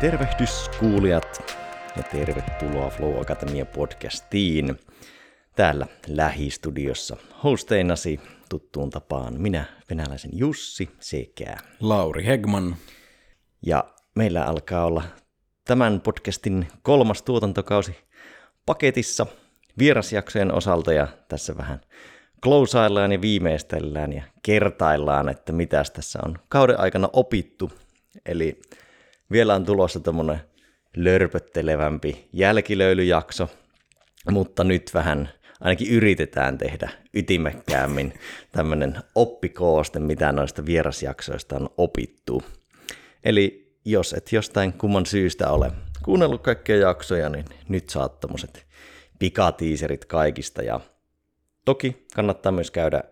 Tervehdys kuulijat ja tervetuloa Flow Academia podcastiin. Täällä lähistudiossa hosteinasi tuttuun tapaan minä, venäläisen Jussi sekä Lauri Hegman. Ja meillä alkaa olla tämän podcastin kolmas tuotantokausi paketissa vierasjaksojen osalta ja tässä vähän klousaillaan ja viimeistellään ja kertaillaan, että mitä tässä on kauden aikana opittu. Eli vielä on tulossa tämmöinen lörpöttelevämpi jälkilöylyjakso, mutta nyt vähän ainakin yritetään tehdä ytimekkäämmin tämmöinen oppikooste, mitä noista vierasjaksoista on opittu. Eli jos et jostain kumman syystä ole kuunnellut kaikkia jaksoja, niin nyt saat tämmöiset pikatiiserit kaikista. Ja toki kannattaa myös käydä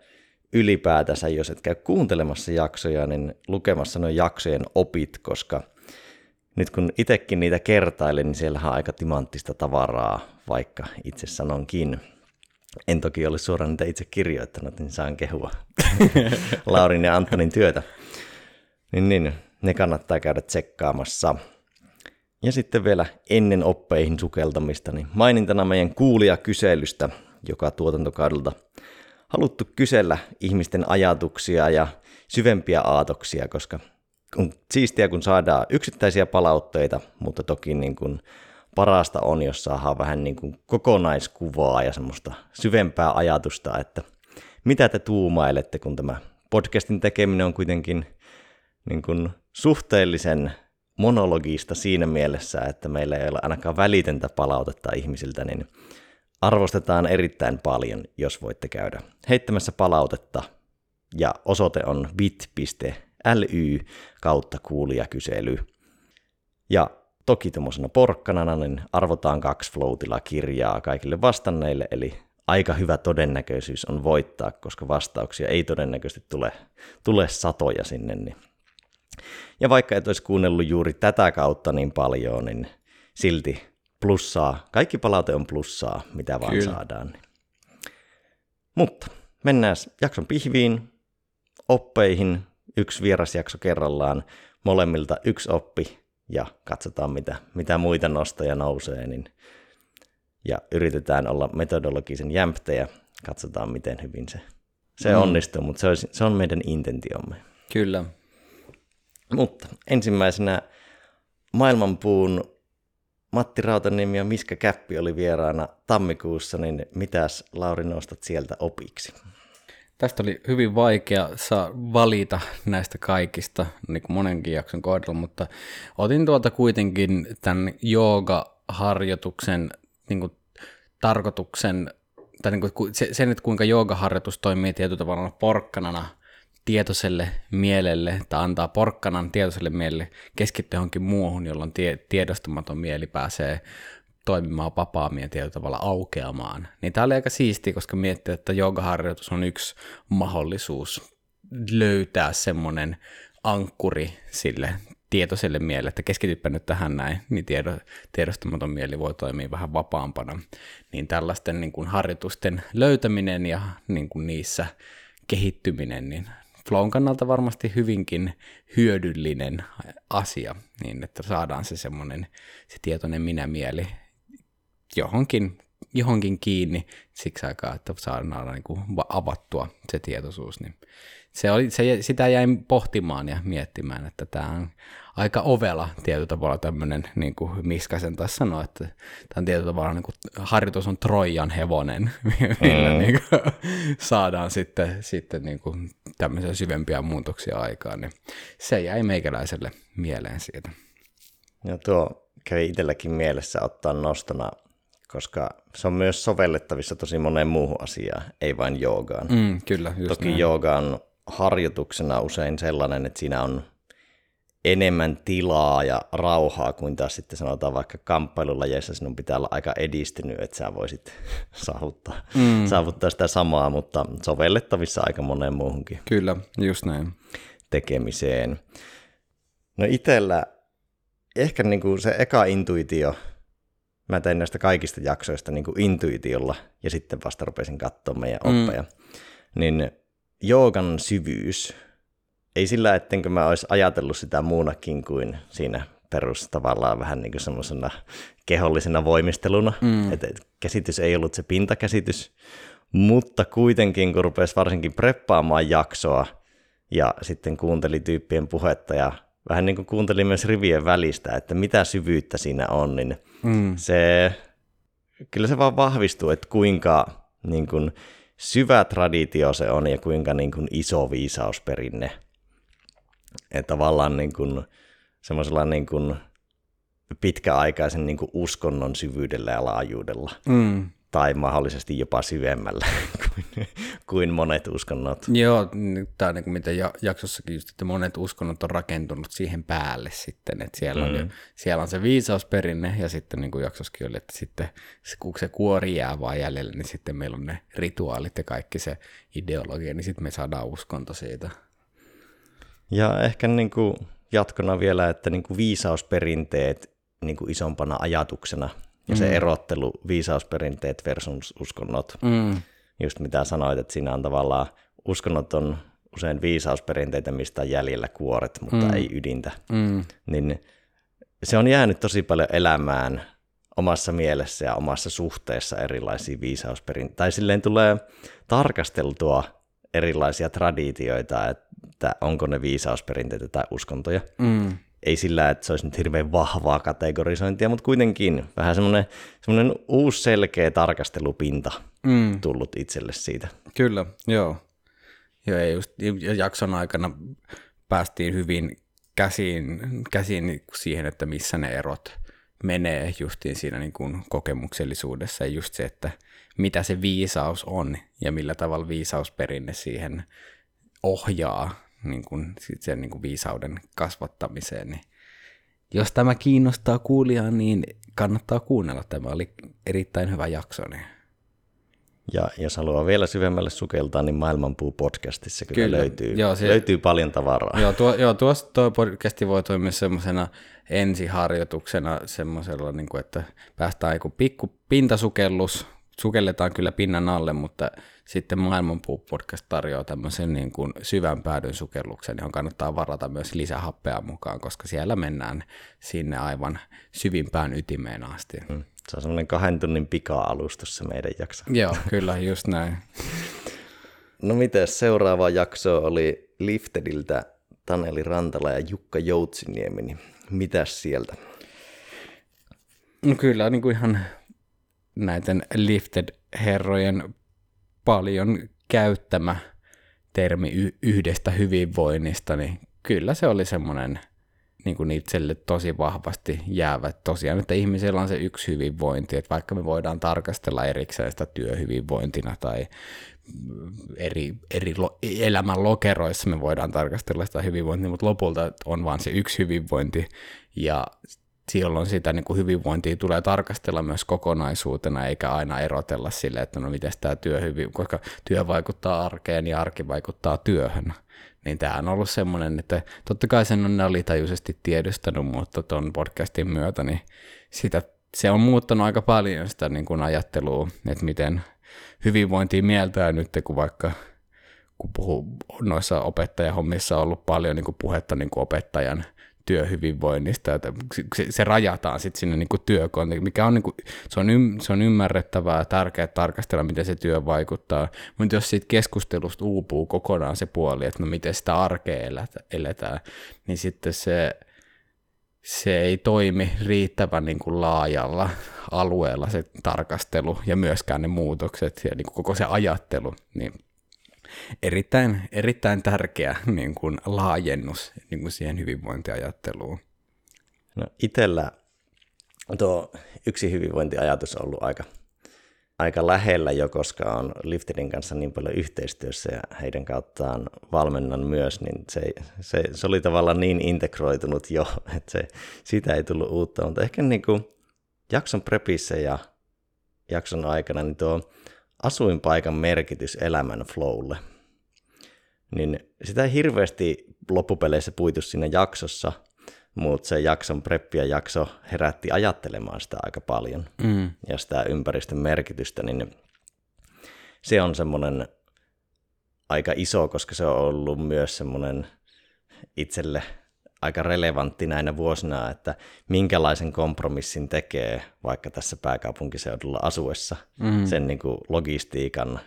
ylipäätänsä, jos et käy kuuntelemassa jaksoja, niin lukemassa noin jaksojen opit, koska – nyt kun itsekin niitä kertailin, niin siellähän on aika timanttista tavaraa, vaikka itse sanonkin. En toki ole suoraan niitä itse kirjoittanut, niin saan kehua Laurin ja Antonin työtä. Niin, niin, ne kannattaa käydä tsekkaamassa. Ja sitten vielä ennen oppeihin sukeltamista, niin mainintana meidän kuulijakyselystä, joka tuotantokaudelta haluttu kysellä ihmisten ajatuksia ja syvempiä aatoksia, koska on siistiä, kun saadaan yksittäisiä palautteita, mutta toki niin kuin parasta on, jos saadaan vähän niin kuin kokonaiskuvaa ja semmoista syvempää ajatusta, että mitä te tuumailette, kun tämä podcastin tekeminen on kuitenkin niin kuin suhteellisen monologista siinä mielessä, että meillä ei ole ainakaan välitöntä palautetta ihmisiltä, niin arvostetaan erittäin paljon, jos voitte käydä heittämässä palautetta. Ja osoite on bit.ly ly kautta kuulijakysely. Ja toki tuommoisena porkkanana niin arvotaan kaksi floatilla kirjaa kaikille vastanneille, eli aika hyvä todennäköisyys on voittaa, koska vastauksia ei todennäköisesti tule, tule satoja sinne. Niin. Ja vaikka et olisi kuunnellut juuri tätä kautta niin paljon, niin silti plussaa, kaikki palaute on plussaa, mitä vaan Kyllä. saadaan. Niin. Mutta mennään jakson pihviin, oppeihin, yksi vierasjakso kerrallaan, molemmilta yksi oppi ja katsotaan mitä, mitä muita nostoja nousee. Niin, ja yritetään olla metodologisen jämptejä, katsotaan miten hyvin se, se mm. onnistuu, mutta se, olisi, se on meidän intentiomme. Kyllä. Mutta ensimmäisenä maailmanpuun Matti Rautaniemi ja Miska Käppi oli vieraana tammikuussa, niin mitäs Lauri nostat sieltä opiksi? Tästä oli hyvin vaikea saa valita näistä kaikista niin kuin monenkin jakson kohdalla, mutta otin tuolta kuitenkin tämän jooga-harjoituksen niin kuin tarkoituksen, tai niin kuin se, sen, että kuinka joogaharjoitus toimii tietyllä tavalla porkkanana tietoiselle mielelle, tai antaa porkkanan tietoiselle mielelle keskittyä johonkin muuhun, jolloin tie, tiedostamaton mieli pääsee toimimaan vapaammin ja tietyllä tavalla aukeamaan. Niin tämä oli aika siisti, koska miettii, että joogaharjoitus on yksi mahdollisuus löytää semmoinen ankkuri sille tietoiselle mielelle, että keskitypä nyt tähän näin, niin tiedo, tiedostamaton mieli voi toimia vähän vapaampana. Niin tällaisten niin kuin harjoitusten löytäminen ja niin kuin niissä kehittyminen, niin flown kannalta varmasti hyvinkin hyödyllinen asia, niin että saadaan se semmoinen se tietoinen minä-mieli johonkin, johonkin kiinni siksi aikaa, että saadaan niin kuin avattua se tietoisuus. Niin se oli, se, sitä jäin pohtimaan ja miettimään, että tämä on aika ovela tietyllä tavalla tämmöinen, niin kuin Miskasen taas sanoi, että tämä on tietyllä tavalla niin kuin, harjoitus on Trojan hevonen, millä mm. niin kuin, saadaan sitten, sitten niin kuin, tämmöisiä syvempiä muutoksia aikaan. Niin se jäi meikäläiselle mieleen siitä. Ja tuo kävi itselläkin mielessä ottaa nostona koska se on myös sovellettavissa tosi moneen muuhun asiaan, ei vain joogaan. Mm, kyllä, just Toki näin. jooga on harjoituksena usein sellainen, että siinä on enemmän tilaa ja rauhaa kuin taas sitten sanotaan vaikka kamppailulajeissa sinun pitää olla aika edistynyt, että sä voisit saavuttaa, mm. saavuttaa sitä samaa, mutta sovellettavissa aika moneen muuhunkin. Kyllä, just näin. Tekemiseen. No itsellä ehkä niin kuin se eka intuitio, mä tein näistä kaikista jaksoista niin kuin intuitiolla ja sitten vasta rupesin katsoa meidän oppeja, mm. niin joogan syvyys, ei sillä, ettenkö mä olisi ajatellut sitä muunakin kuin siinä perus tavallaan vähän niin kuin semmoisena kehollisena voimisteluna, mm. että käsitys ei ollut se pintakäsitys, mutta kuitenkin kun rupesi varsinkin preppaamaan jaksoa ja sitten kuunteli tyyppien puhetta ja vähän niin kuin kuuntelin myös rivien välistä, että mitä syvyyttä siinä on, niin mm. se, kyllä se vaan vahvistuu, että kuinka niin kuin, syvä traditio se on ja kuinka niin kuin, iso viisausperinne. Että tavallaan niin kuin, semmoisella niin kuin, pitkäaikaisen niin kuin, uskonnon syvyydellä ja laajuudella. Mm tai mahdollisesti jopa syvemmällä kuin, kuin monet uskonnot. Joo, tämä on niin kuin mitä jaksossakin just, että monet uskonnot on rakentunut siihen päälle sitten, että siellä, mm. on, siellä on se viisausperinne ja sitten niin kuin jaksossakin oli, että sitten kun se kuori jää vaan jäljelle, niin sitten meillä on ne rituaalit ja kaikki se ideologia, niin sitten me saadaan uskonto siitä. Ja ehkä niin kuin jatkona vielä, että niin kuin viisausperinteet niin kuin isompana ajatuksena – ja mm. se erottelu, viisausperinteet versus uskonnot, mm. just mitä sanoit, että siinä on tavallaan, uskonnot on usein viisausperinteitä, mistä on jäljellä kuoret, mutta mm. ei ydintä, mm. niin se on jäänyt tosi paljon elämään omassa mielessä ja omassa suhteessa erilaisiin viisausperinteitä. Tai silleen tulee tarkasteltua erilaisia traditioita, että onko ne viisausperinteitä tai uskontoja. Mm ei sillä, että se olisi nyt hirveän vahvaa kategorisointia, mutta kuitenkin vähän semmoinen, semmoinen uusi selkeä tarkastelupinta mm. tullut itselle siitä. Kyllä, joo. Joo, ja just jakson aikana päästiin hyvin käsiin, käsiin siihen, että missä ne erot menee justiin siinä niin kuin kokemuksellisuudessa ja just se, että mitä se viisaus on ja millä tavalla viisausperinne siihen ohjaa niin kuin, sen niin kuin viisauden kasvattamiseen. Niin jos tämä kiinnostaa kuulijaa, niin kannattaa kuunnella. Tämä oli erittäin hyvä jakso. Niin. Ja jos haluaa vielä syvemmälle sukeltaa, niin Maailmanpuu-podcastissa kyllä, kyllä. löytyy, joo, se, löytyy paljon tavaraa. Joo, tuo, joo tuossa tuo podcasti voi toimia semmoisena ensiharjoituksena semmoisella, niin kuin, että päästään joku pikku pintasukellus, sukelletaan kyllä pinnan alle, mutta sitten Maailmanpuu-podcast tarjoaa tämmöisen niin kuin syvän päädyn sukelluksen, johon kannattaa varata myös lisähappea mukaan, koska siellä mennään sinne aivan syvimpään ytimeen asti. Mm. Se on semmoinen kahden tunnin pika-alustus se meidän jakso. Joo, kyllä, just näin. no miten seuraava jakso oli Liftediltä Taneli Rantala ja Jukka Joutsiniemi, niin mitäs sieltä? No kyllä, niin kuin ihan näiden Lifted-herrojen paljon käyttämä termi y- yhdestä hyvinvoinnista, niin kyllä se oli semmoinen niin kuin itselle tosi vahvasti jäävä. Tosiaan, että ihmisellä on se yksi hyvinvointi, että vaikka me voidaan tarkastella erikseen sitä työhyvinvointina tai eri, eri lo, elämän lokeroissa me voidaan tarkastella sitä hyvinvointia, mutta lopulta on vain se yksi hyvinvointi ja silloin sitä niin kuin hyvinvointia tulee tarkastella myös kokonaisuutena, eikä aina erotella sille, että no miten tämä työ hyvin, koska työ vaikuttaa arkeen ja arki vaikuttaa työhön. Niin tämä on ollut semmoinen, että totta kai sen on alitajuisesti tiedostanut, mutta tuon podcastin myötä niin sitä, se on muuttanut aika paljon sitä niin kuin ajattelua, että miten hyvinvointia mieltää nyt, kun vaikka kun puhuu noissa opettajahommissa on ollut paljon niin kuin puhetta niin kuin opettajan työhyvinvoinnista, että se, se rajataan sitten sinne niin työkontiin, mikä on, niin kuin, se on, ym, se on ymmärrettävää ja tärkeää tarkastella, miten se työ vaikuttaa, mutta jos siitä keskustelusta uupuu kokonaan se puoli, että no miten sitä arkea eletään, niin sitten se, se ei toimi riittävän niin kuin laajalla alueella se tarkastelu ja myöskään ne muutokset ja niin kuin koko se ajattelu, niin erittäin, erittäin tärkeä niin kuin laajennus niin kuin siihen hyvinvointiajatteluun. No itsellä tuo yksi hyvinvointiajatus on ollut aika, aika lähellä jo, koska on Lifterin kanssa niin paljon yhteistyössä ja heidän kauttaan valmennan myös, niin se, se, se oli tavallaan niin integroitunut jo, että se, siitä ei tullut uutta, mutta ehkä niin kuin jakson prepissä ja jakson aikana niin tuo asuinpaikan merkitys elämän flowlle, niin sitä ei hirveästi loppupeleissä puitu siinä jaksossa, mutta se jakson preppi ja jakso herätti ajattelemaan sitä aika paljon Mm. ja sitä ympäristön merkitystä, niin se on semmoinen aika iso, koska se on ollut myös semmoinen itselle aika relevantti näinä vuosina, että minkälaisen kompromissin tekee vaikka tässä pääkaupunkiseudulla asuessa Mm. sen niin kuin logistiikan,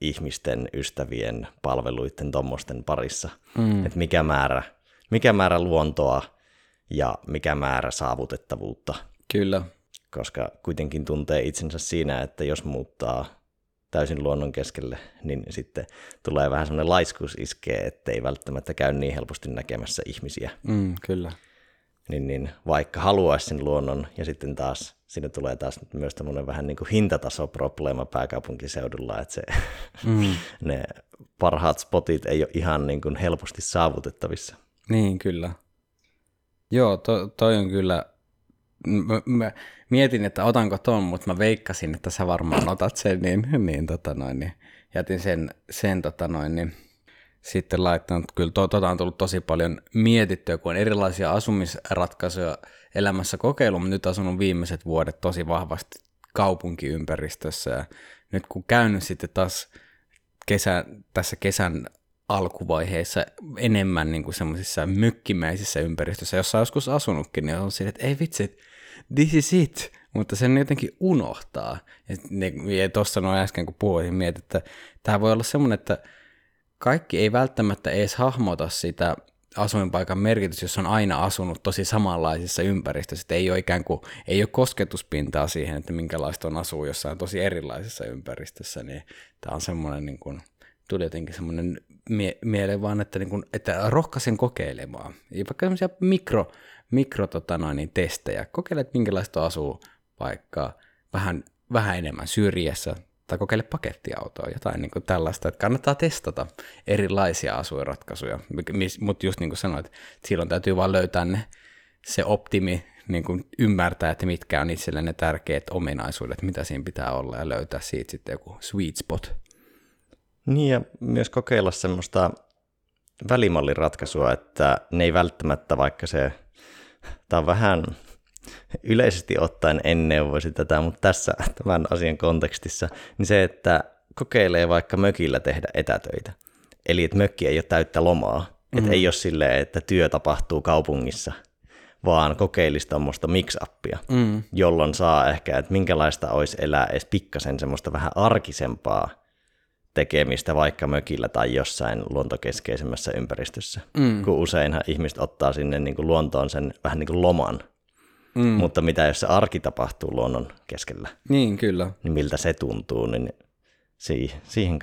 ihmisten, ystävien, palveluiden, tuommoisten parissa. Mm. Että mikä määrä, mikä määrä luontoa ja mikä määrä saavutettavuutta Kyllä. koska kuitenkin tuntee itsensä siinä, että jos muuttaa täysin luonnon keskelle, niin sitten tulee vähän semmoinen laiskuus iskee, ettei välttämättä käy niin helposti näkemässä ihmisiä. Mm, kyllä. Niin, niin vaikka haluaisi sen luonnon, ja sitten taas sinne tulee taas myös tämmöinen vähän niin kuin hintatasoprobleema pääkaupunkiseudulla, että se, Mm. ne parhaat spotit ei ole ihan niin kuin helposti saavutettavissa. Niin, kyllä. Joo, to, toi on kyllä, mä, mä mietin, että otanko ton, mutta mä veikkasin, että sä varmaan otat sen, niin, niin, tota noin, niin jätin sen, sen tota noin, niin sitten laittanut, kyllä to, tota on tullut tosi paljon mietittyä, kun on erilaisia asumisratkaisuja elämässä kokeilu, mutta nyt asunut viimeiset vuodet tosi vahvasti kaupunkiympäristössä. Ja nyt kun käynyt sitten taas kesä, tässä kesän alkuvaiheessa enemmän niin kuin semmoisissa mökkimäisissä ympäristöissä, jossa joskus asunutkin, niin on sille, että ei vitsi, this is it, mutta sen jotenkin unohtaa. Ja, ja tuossa noin äsken, kun puhuin, mietin, että tämä voi olla semmoinen, että kaikki ei välttämättä edes hahmota sitä asuinpaikan merkitys, jos on aina asunut tosi samanlaisissa ympäristöissä, että ei ole ikään kuin, ei ole kosketuspintaa siihen, että minkälaista on asua jossain tosi erilaisessa ympäristössä, niin tämä on semmoinen niin kuin, tuli jotenkin semmoinen mie- mieleen vaan, että, niin kuin, että rohkaisen kokeilemaan. Ja vaikka semmoisia mikro, mikro tota noin, niin testejä. Kokeile, että minkälaista asuu vaikka vähän, vähän enemmän syrjässä, tai kokeile pakettiautoa, jotain niin kuin tällaista, että kannattaa testata erilaisia asuinratkaisuja, mutta just niin kuin sanoit, että silloin täytyy vaan löytää ne, se optimi, niin kuin ymmärtää, että mitkä on itselle ne tärkeät ominaisuudet, mitä siinä pitää olla, ja löytää siitä sitten joku sweet spot. Niin ja myös kokeilla semmoista välimalliratkaisua, että ne ei välttämättä vaikka se, tämä on vähän yleisesti ottaen en neuvoisi tätä, mutta tässä tämän asian kontekstissa, niin se, että kokeilee vaikka mökillä tehdä etätöitä. Eli että mökki ei ole täyttä lomaa, mm-hmm. että ei ole silleen, että työ tapahtuu kaupungissa, vaan kokeilisi tuommoista mix-appia, Mm. jolloin saa ehkä, että minkälaista olisi elää edes pikkasen semmoista vähän arkisempaa tekemistä vaikka mökillä tai jossain luontokeskeisemmässä ympäristössä. Mm. Kun useinhan ihmiset ottaa sinne niin kuin luontoon sen vähän niin kuin loman, Mm. mutta mitä jos se arki tapahtuu luonnon keskellä, Niin, kyllä. niin miltä se tuntuu, niin si- siihen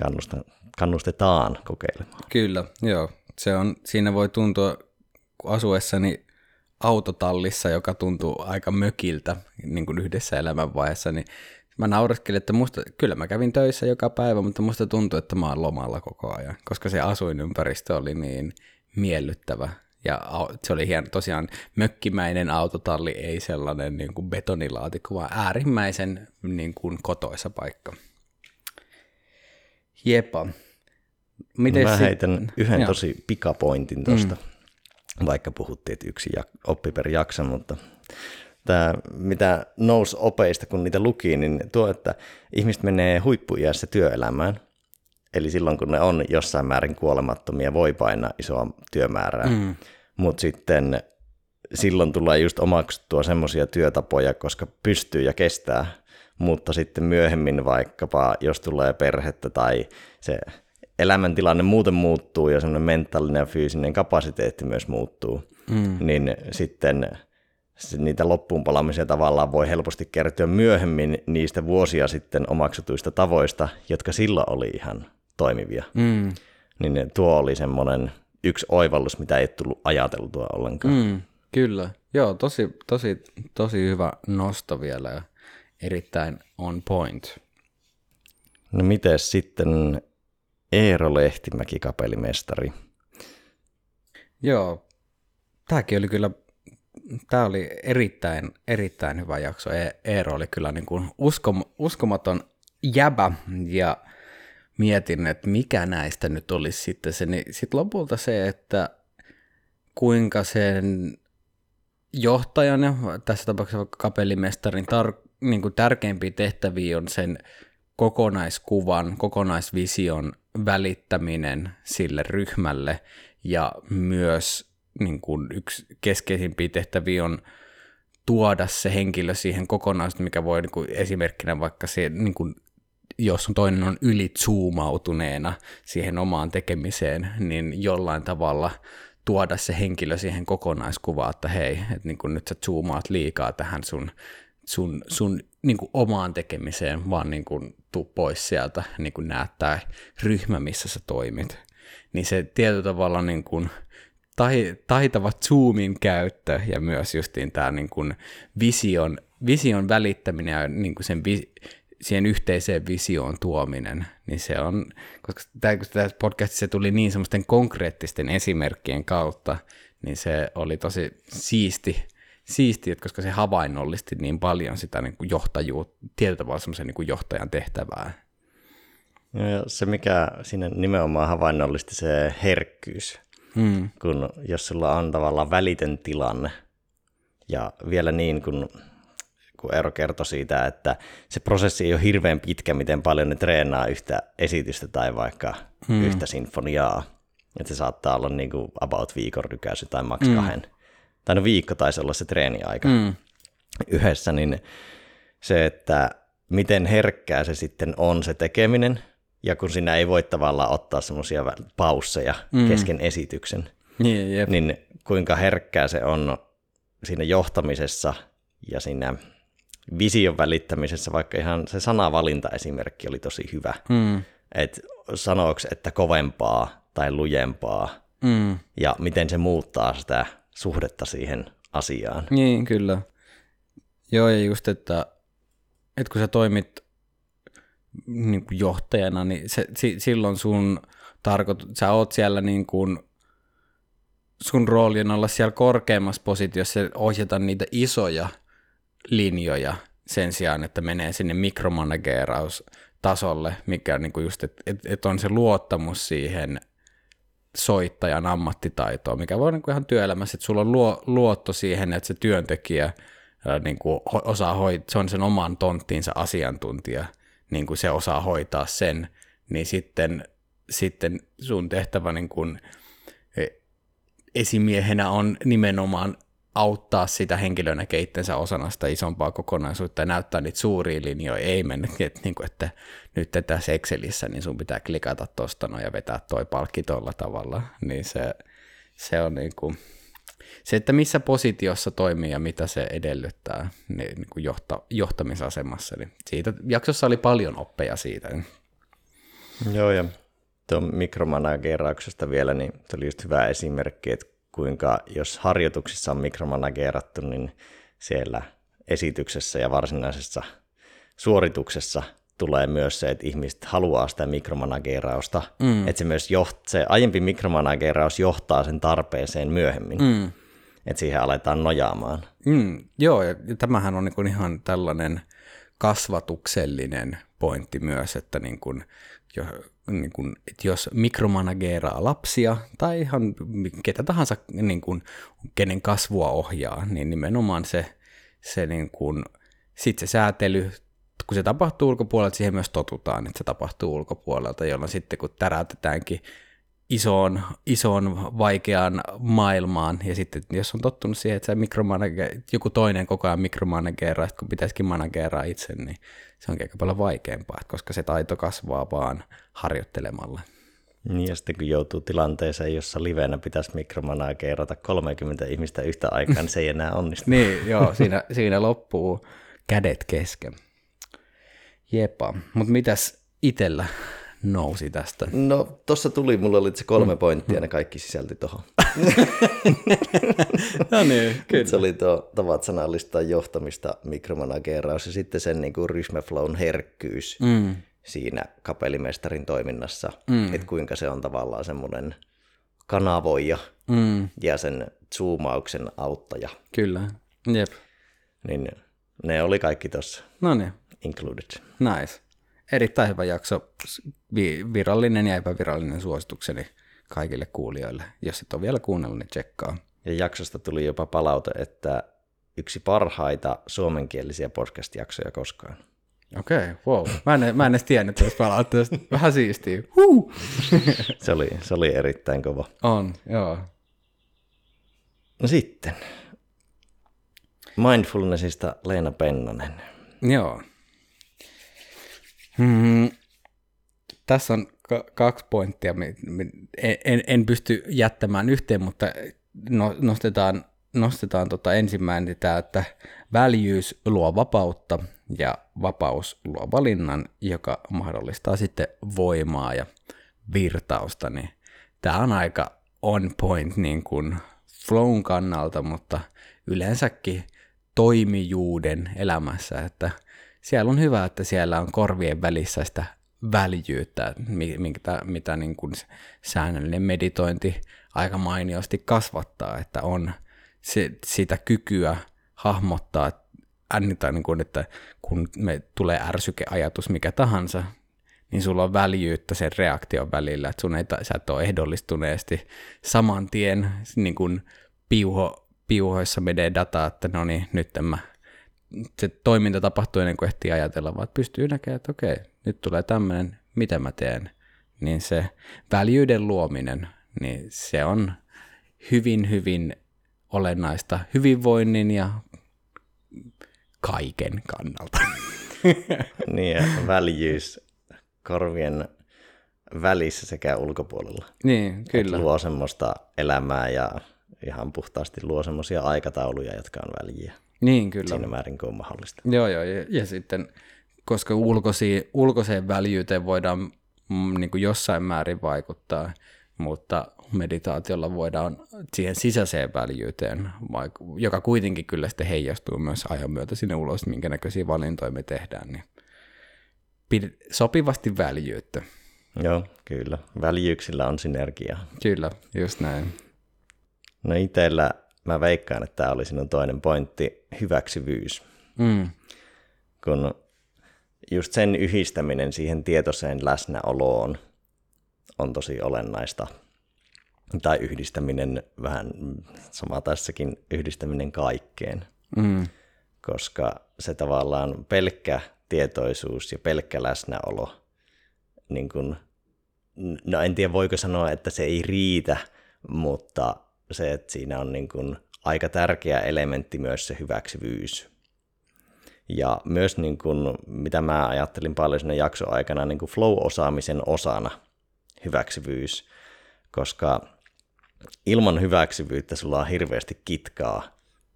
kannustetaan kokeilemaan. Kyllä, joo. Se on, siinä voi tuntua, asuessani autotallissa, joka tuntuu aika mökiltä niin kuin yhdessä elämänvaiheessa, niin mä naureskelin, että musta, kyllä mä kävin töissä joka päivä, mutta musta tuntui, että mä oon lomalla koko ajan, koska se asuinympäristö oli niin miellyttävä. Ja se oli hieno, tosiaan mökkimäinen autotalli, ei sellainen niin kuin betonilaatikko, vaan äärimmäisen niin kuin kotoisa paikka. Jepa. Miten Mä sit- heitän yhden Joo. tosi pikapointin tuosta, mm. vaikka puhuttiin, että yksi jak- oppi per jakso, mutta tämä, mitä nousi opeista, kun niitä luki, niin tuo, että ihmiset menee huippuiässä työelämään, eli silloin kun ne on jossain määrin kuolemattomia, voi painaa isoa työmäärää, mm. mutta sitten silloin tulee just omaksuttua semmoisia työtapoja, koska pystyy ja kestää, mutta sitten myöhemmin vaikkapa, jos tulee perhettä tai se elämäntilanne muuten muuttuu ja semmoinen mentaalinen ja fyysinen kapasiteetti myös muuttuu, mm. niin sitten niitä loppuunpalamisia tavallaan voi helposti kertyä myöhemmin niistä vuosia sitten omaksutuista tavoista, jotka silloin oli ihan toimivia. Mm, Niin tuo oli semmoinen yksi oivallus, mitä ei tullut ajateltua ollenkaan. Mm. kyllä. Joo, tosi, tosi, tosi hyvä nosto vielä ja erittäin on point. No miten sitten Eero Lehtimäki, kapellimestari? Joo, tämäkin oli kyllä, tämä oli erittäin, erittäin hyvä jakso. E- Eero oli kyllä niin kuin uskom, uskomaton jäbä ja mietin, että mikä näistä nyt olisi sitten se. Niin sitten lopulta se, että kuinka sen johtajan ja tässä tapauksessa kapellimestarin tar- niin kuin tärkeimpiä tehtäviä on sen kokonaiskuvan, kokonaisvision välittäminen sille ryhmälle ja myös niin kuin yksi keskeisimpiä tehtäviä on tuoda se henkilö siihen kokonaisuuteen, mikä voi niin kuin esimerkkinä vaikka se, niin kuin, jos on toinen on ylitsuumautuneena siihen omaan tekemiseen, niin jollain tavalla tuoda se henkilö siihen kokonaiskuvaan, että hei, että niin kuin nyt sä zoomaat liikaa tähän sun, sun, sun niin kuin omaan tekemiseen, vaan niin kuin tuu pois sieltä, niin kuin näet tämä ryhmä, missä sä toimit. Niin se tietyllä tavalla niin kuin taitava zoomin käyttö ja myös justiin tämä niin kuin vision, vision välittäminen ja niin kuin sen vi, siihen yhteiseen visioon tuominen, niin se on, koska tässä podcastissa tuli niin semmoisten konkreettisten esimerkkien kautta, niin se oli tosi siisti, siisti että koska se havainnollisti niin paljon sitä niin kuin johtajuutta, tietyllä tavalla semmoisen niin kuin johtajan tehtävää. Ja se, mikä siinä nimenomaan havainnollisti, se herkkyys. Mm. Kun jos sulla on tavallaan välitön tilanne, ja vielä niin, kun kun Eero kertoi siitä, että se prosessi ei ole hirveän pitkä, miten paljon ne treenaa yhtä esitystä tai vaikka hmm. yhtä sinfoniaa. Että se saattaa olla niin kuin about viikon rykäisy tai maks hmm. kahden. Tai no viikko taisi olla se treeniaika hmm. yhdessä, niin se, että miten herkkää se sitten on se tekeminen, ja kun sinä ei voi tavallaan ottaa semmoisia pausseja mm. kesken esityksen, niin, niin kuinka herkkää se on siinä johtamisessa ja siinä vision välittämisessä, vaikka ihan se sanavalinta esimerkki oli tosi hyvä. Mm. Että sanooko, että kovempaa tai lujempaa, mm. ja miten se muuttaa sitä suhdetta siihen asiaan. Niin, kyllä. Joo, ja just, että, että kun sä toimit niin kuin johtajana, niin se, si, silloin sun tarkoitus, sä oot siellä niin kuin, sun rooli on olla siellä korkeammassa positiossa ja ohjata niitä isoja linjoja sen sijaan, että menee sinne mikromanageeraustasolle, mikä on niin kuin just, että et, et on se luottamus siihen soittajan ammattitaitoon, mikä voi niin kuin ihan työelämässä, että sulla on luo, luotto siihen, että se työntekijä niin kuin osaa hoitaa, se on sen oman tonttiinsa asiantuntija, niin kuin se osaa hoitaa sen, niin sitten, sitten sun tehtävä niin kuin e, esimiehenä on nimenomaan auttaa sitä henkilöä näkee itsensä osana sitä isompaa kokonaisuutta ja näyttää niitä suuria linjoja, ei mennä, että, niin kuin, että nyt tässä Excelissä niin sun pitää klikata tuosta ja vetää toi palkki tuolla tavalla, niin se, se on niin kuin, se, että missä positiossa toimii ja mitä se edellyttää niin, niin kuin johta, johtamisasemassa. Niin siitä, jaksossa oli paljon oppeja siitä. Joo, ja tuon mikromanagerauksesta vielä, niin se oli just hyvä esimerkki, että kuinka jos harjoituksissa on mikromanagerattu, niin siellä esityksessä ja varsinaisessa suorituksessa tulee myös se, että ihmiset haluaa sitä mikromanagerausta, mm. että se myös joht, se aiempi mikromanageraus johtaa sen tarpeeseen myöhemmin, mm. Että siihen aletaan nojaamaan. Mm. Joo, ja tämähän on niin ihan tällainen kasvatuksellinen pointti myös, että niin kuin, jo, niin kuin, että jos mikromanageeraa lapsia tai ihan ketä tahansa, niin kuin, kenen kasvua ohjaa, niin nimenomaan se, se niin kuin, sit se säätely, kun se tapahtuu ulkopuolelta, siihen myös totutaan, että se tapahtuu ulkopuolelta, jolloin sitten kun tärätetäänkin isoon, isoon vaikeaan maailmaan, ja sitten jos on tottunut siihen, että se joku toinen koko ajan mikromanageraa, kun pitäisikin manageraa itse, niin se on aika paljon vaikeampaa, koska se taito kasvaa vaan harjoittelemalla. Niin, ja sitten kun joutuu tilanteeseen, jossa livenä pitäisi mikromanagerata 30 ihmistä yhtä aikaa, niin se ei enää onnistu. niin, joo, siinä, siinä loppuu kädet kesken. Jepa, mutta mitäs itellä nousi tästä? No, tuossa tuli, mulla oli se kolme mm. pointtia, mm. ne kaikki sisälti tuohon. no niin, kyllä. Se oli tuo tavat sanallistaa johtamista, mikromanageeraus ja sitten sen niin kuin ryhmäflown herkkyys. Mm. siinä kapellimestarin toiminnassa, mm. että kuinka se on tavallaan semmoinen kanavoija Mm, ja sen zoomauksen auttaja. kyllä, jep. Niin ne oli kaikki tuossa No niin, included. nice. Erittäin hyvä jakso, Vi- virallinen ja epävirallinen suositukseni kaikille kuulijoille. Jos et ole vielä kuunnellut, niin tsekkaa. Ja jaksosta tuli jopa palaute, että yksi parhaita suomenkielisiä podcast-jaksoja koskaan. Okei, okay, wow. Mä en, mä en edes tiennyt tästä palautteesta. Vähän siistiä. Huh. Se oli, se oli erittäin kova. On, joo. No sitten. Mindfulnessista Leena Pennanen. Joo. Hmm. Tässä on ka- kaksi pointtia. En, en pysty jättämään yhteen, mutta no, nostetaan, nostetaan tota ensimmäinen tämä, että väljyys luo vapautta ja vapaus luo valinnan, joka mahdollistaa sitten voimaa ja virtausta. Niin tämä on aika on point niin kuin flown kannalta, mutta yleensäkin toimijuuden elämässä, että siellä on hyvä, että siellä on korvien välissä sitä väljyyttä, mi- mitä, mitä niin kuin säännöllinen meditointi aika mainiosti kasvattaa, että on se, sitä kykyä hahmottaa, ännitä, niin kuin, että kun me tulee ärsykeajatus mikä tahansa, niin sulla on väljyyttä sen reaktion välillä, että sun ei, sä et ole ehdollistuneesti saman tien niin kuin piuho, piuhoissa menee dataa, että no niin, nyt mä, se toiminta tapahtuu ennen kuin ehtii ajatella, vaan pystyy näkemään, että okei, nyt tulee tämmöinen, mitä mä teen, niin se väljyyden luominen, niin se on hyvin, hyvin olennaista hyvinvoinnin ja kaiken kannalta. Niin, ja väljyys korvien välissä sekä ulkopuolella. niin, kyllä. Luo semmoista elämää ja ihan puhtaasti luo semmoisia aikatauluja, jotka on väljiä Niin, kyllä. siinä määrin kuin on mahdollista. Joo, joo, ja, ja sitten, koska ulkosi, ulkoiseen väljyyteen voidaan mm, niin kuin jossain määrin vaikuttaa, mutta meditaatiolla voidaan siihen sisäiseen väljyyteen, joka kuitenkin kyllä sitten heijastuu myös ajan myötä sinne ulos, minkä näköisiä valintoja me tehdään, niin pid- sopivasti väljyyttä. Joo, kyllä. Väljyyksillä on synergiaa. Kyllä, just näin. No itsellä mä veikkaan, että tämä oli sinun toinen pointti, hyväksyvyys. Mm, Kun just sen yhdistäminen siihen tietoiseen läsnäoloon on tosi olennaista. Tai yhdistäminen vähän sama tässäkin, yhdistäminen kaikkeen. mm, Koska se tavallaan pelkkä tietoisuus ja pelkkä läsnäolo, niin kun, no en tiedä voiko sanoa, että se ei riitä, mutta se, että siinä on niin kun aika tärkeä elementti myös se hyväksyvyys. Ja myös niin kun, mitä mä ajattelin paljon siinä jakson aikana niin kun flow-osaamisen osana hyväksyvyys, koska ilman hyväksyvyyttä sulla on hirveästi kitkaa,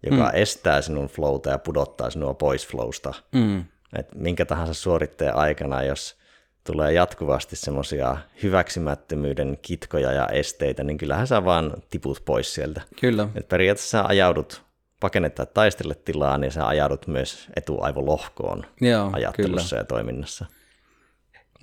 joka mm. estää sinun flowta ja pudottaa sinua pois flowsta. mm, Et minkä tahansa suoritteen aikana, jos tulee jatkuvasti semmoisia hyväksymättömyyden kitkoja ja esteitä, niin kyllähän sä vaan tiput pois sieltä. kyllä. Et periaatteessa sä ajaudut pakennetta taistelle tilaan ja sä ajaudut myös etuaivolohkoon Joo, kyllä. ajattelussa ja toiminnassa.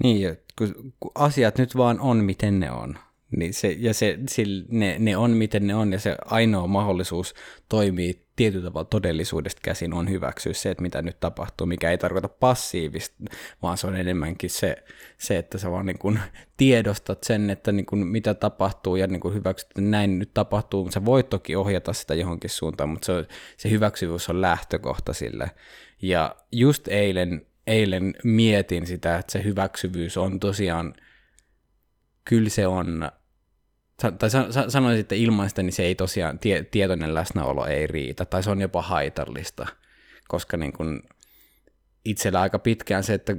Niin, kun asiat nyt vaan on, miten ne on. Niin se, ja se, sillä, ne, ne on, miten ne on, ja se ainoa mahdollisuus toimii tietyllä tavalla todellisuudesta käsin on hyväksyä se, että mitä nyt tapahtuu, mikä ei tarkoita passiivista, vaan se on enemmänkin se, se että sä vaan niin kuin tiedostat sen, että niin kuin mitä tapahtuu ja niin kuin hyväksyt, että näin nyt tapahtuu. Sä voit toki ohjata sitä johonkin suuntaan, mutta se, se hyväksyvyys on lähtökohta sille. Ja just eilen, eilen mietin sitä, että se hyväksyvyys on tosiaan, kyllä se on, tai sa- sa- sanoisin, että ilman sitä niin se ei tosiaan, tie- tietoinen läsnäolo ei riitä, tai se on jopa haitallista, koska niin kun itsellä aika pitkään se, että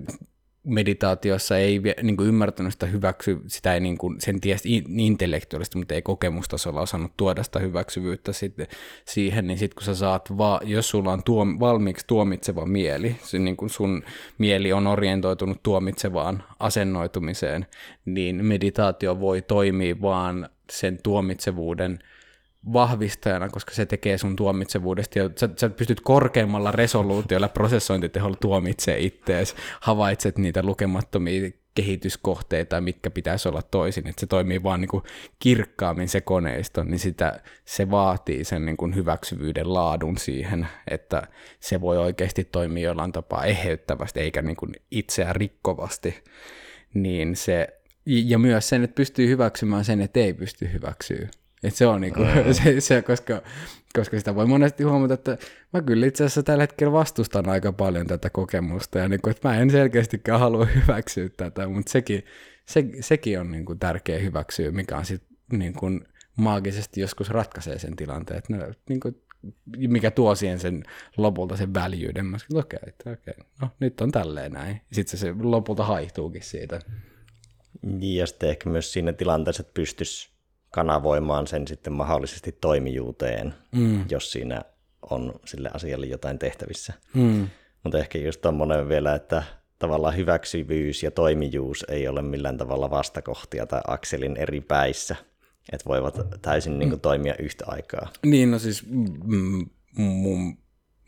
meditaatiossa ei niin kuin ymmärtänyt sitä hyväksy, sitä ei niin kuin, sen tiesi in- intellektuaalisesti, mutta ei kokemustasolla osannut tuoda sitä hyväksyvyyttä sitten siihen, niin sitten kun sä saat, va- jos sulla on tuom- valmiiksi tuomitseva mieli, se niin kuin sun mieli on orientoitunut tuomitsevaan asennoitumiseen, niin meditaatio voi toimia vaan sen tuomitsevuuden vahvistajana, koska se tekee sun tuomitsevuudesta, ja sä, sä pystyt korkeammalla resoluutiolla prosessointiteholla tuomitsemaan ittees, havaitset niitä lukemattomia kehityskohteita, mitkä pitäisi olla toisin, että se toimii vaan niin kuin kirkkaammin se koneisto, niin sitä, se vaatii sen niin kuin hyväksyvyyden laadun siihen, että se voi oikeasti toimia jollain tapaa eheyttävästi, eikä niin kuin itseään rikkovasti, niin se, ja myös sen, että pystyy hyväksymään sen, että ei pysty hyväksyä. Et se on niinku, mm. se, se, koska, koska sitä voi monesti huomata, että mä kyllä itse asiassa tällä hetkellä vastustan aika paljon tätä kokemusta, ja niinku, että mä en selkeästikään halua hyväksyä tätä, mutta sekin, se, sekin on niinku tärkeä hyväksyä, mikä on sitten niinku maagisesti joskus ratkaisee sen tilanteen, että ne, niinku, mikä tuo siihen sen lopulta sen väljyyden. Mä sanoin, okei, okay, okay, no nyt on tälleen näin. Sitten se, se lopulta haihtuukin siitä. Ja sitten ehkä myös siinä tilanteessa, että pystyisi kanavoimaan sen sitten mahdollisesti toimijuuteen, mm. jos siinä on sille asialle jotain tehtävissä. Mm. Mutta ehkä just tuommoinen vielä, että tavallaan hyväksyvyys ja toimijuus ei ole millään tavalla vastakohtia tai akselin eri päissä, että voivat täysin niin kuin, toimia yhtä aikaa. Niin, no siis mm, mun